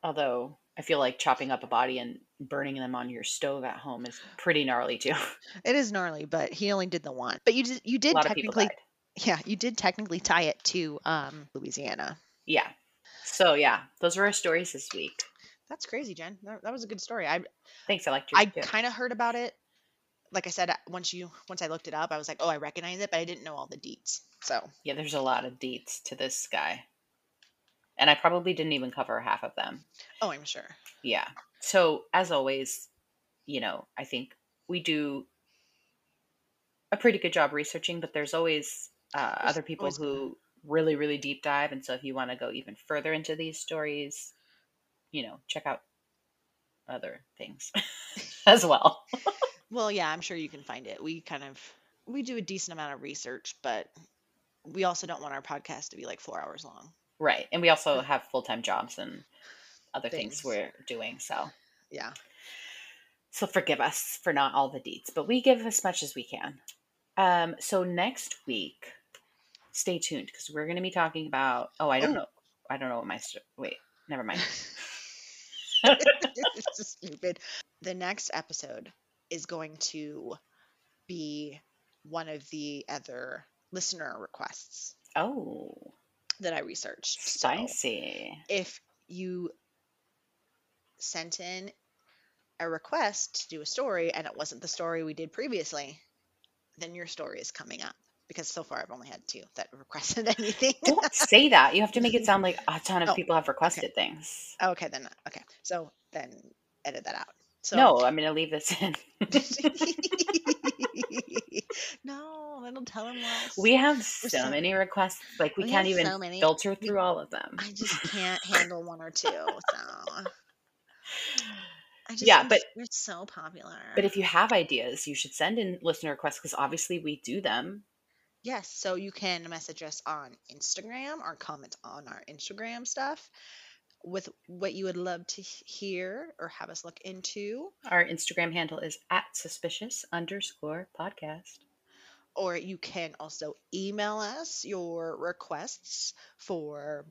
although i feel like chopping up a body and burning them on your stove at home is pretty gnarly too It is gnarly, but he only did the one. But you did you did lot of people technically yeah, you did technically tie it to um Louisiana. yeah so yeah those were our stories this week That's crazy, Jen. That, that was a good story. I thanks i liked yours I too. kind of heard about it. Like I said, once you once I looked it up, I was like, oh, I recognize it, but I didn't know all the deets. So Yeah, there's a lot of deets to this guy. And I probably didn't even cover half of them. Oh, I'm sure. Yeah. So, as always, you know, I think we do a pretty good job researching, but there's always uh, There's other people always- who really, really deep dive. And so, if you want to go even further into these stories, you know, check out other things as well. Well, yeah, I'm sure you can find it. We kind of we do a decent amount of research, but we also don't want our podcast to be like four hours long. Right. And we also have full time jobs and other things. Things. we're doing. So, Yeah. so forgive us for not all the deets, but we give as much as we can. Um, so next week, stay tuned because we're going to be talking about. Oh, I don't Oh. know. I don't know what my wait. Never mind. it's just stupid. The next episode is going to be one of the other listener requests Oh, that I researched. So spicy. if you sent in a request to do a story and it wasn't the story we did previously, then your story is coming up. Because so far I've only had two that requested anything. Don't say that. You have to make it sound like a ton of Oh, people have requested things. okay, then okay. So then edit that out. So no, I'm going to leave this in. no, that'll tell him what. we have so so- many requests. Like we, we can't even so filter We- through all of them. I just can't handle one or two. So I just Yeah, but- we're so popular. But if you have ideas, you should send in listener requests because obviously we do them. Yes, so you can message us on Instagram or comment on our Instagram stuff with what you would love to hear or have us look into. Our Instagram handle is at SISpicious underscore podcast. Or you can also email us your requests for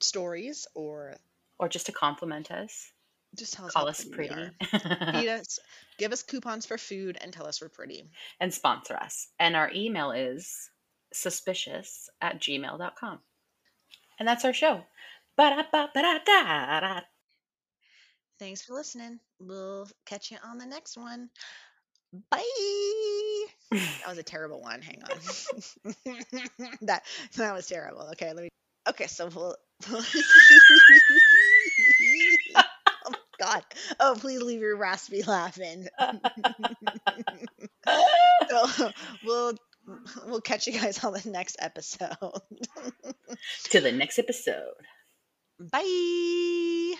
stories or Or just to compliment us, just tell us call how us pretty. pretty, we are. Feed us, give us coupons for food, and tell us we're pretty. and sponsor us. And our email is SISpicious at gmail.com. And that's our show. Ba-da-ba-ba-da-da-da. Thanks for listening. We'll catch you on the next one. Bye. That was a terrible one. Hang on. that that was terrible. Okay, let me. Okay, so we'll. God! Oh, please leave your raspy laugh in. so we'll we'll catch you guys on the next episode. to the next episode. Bye.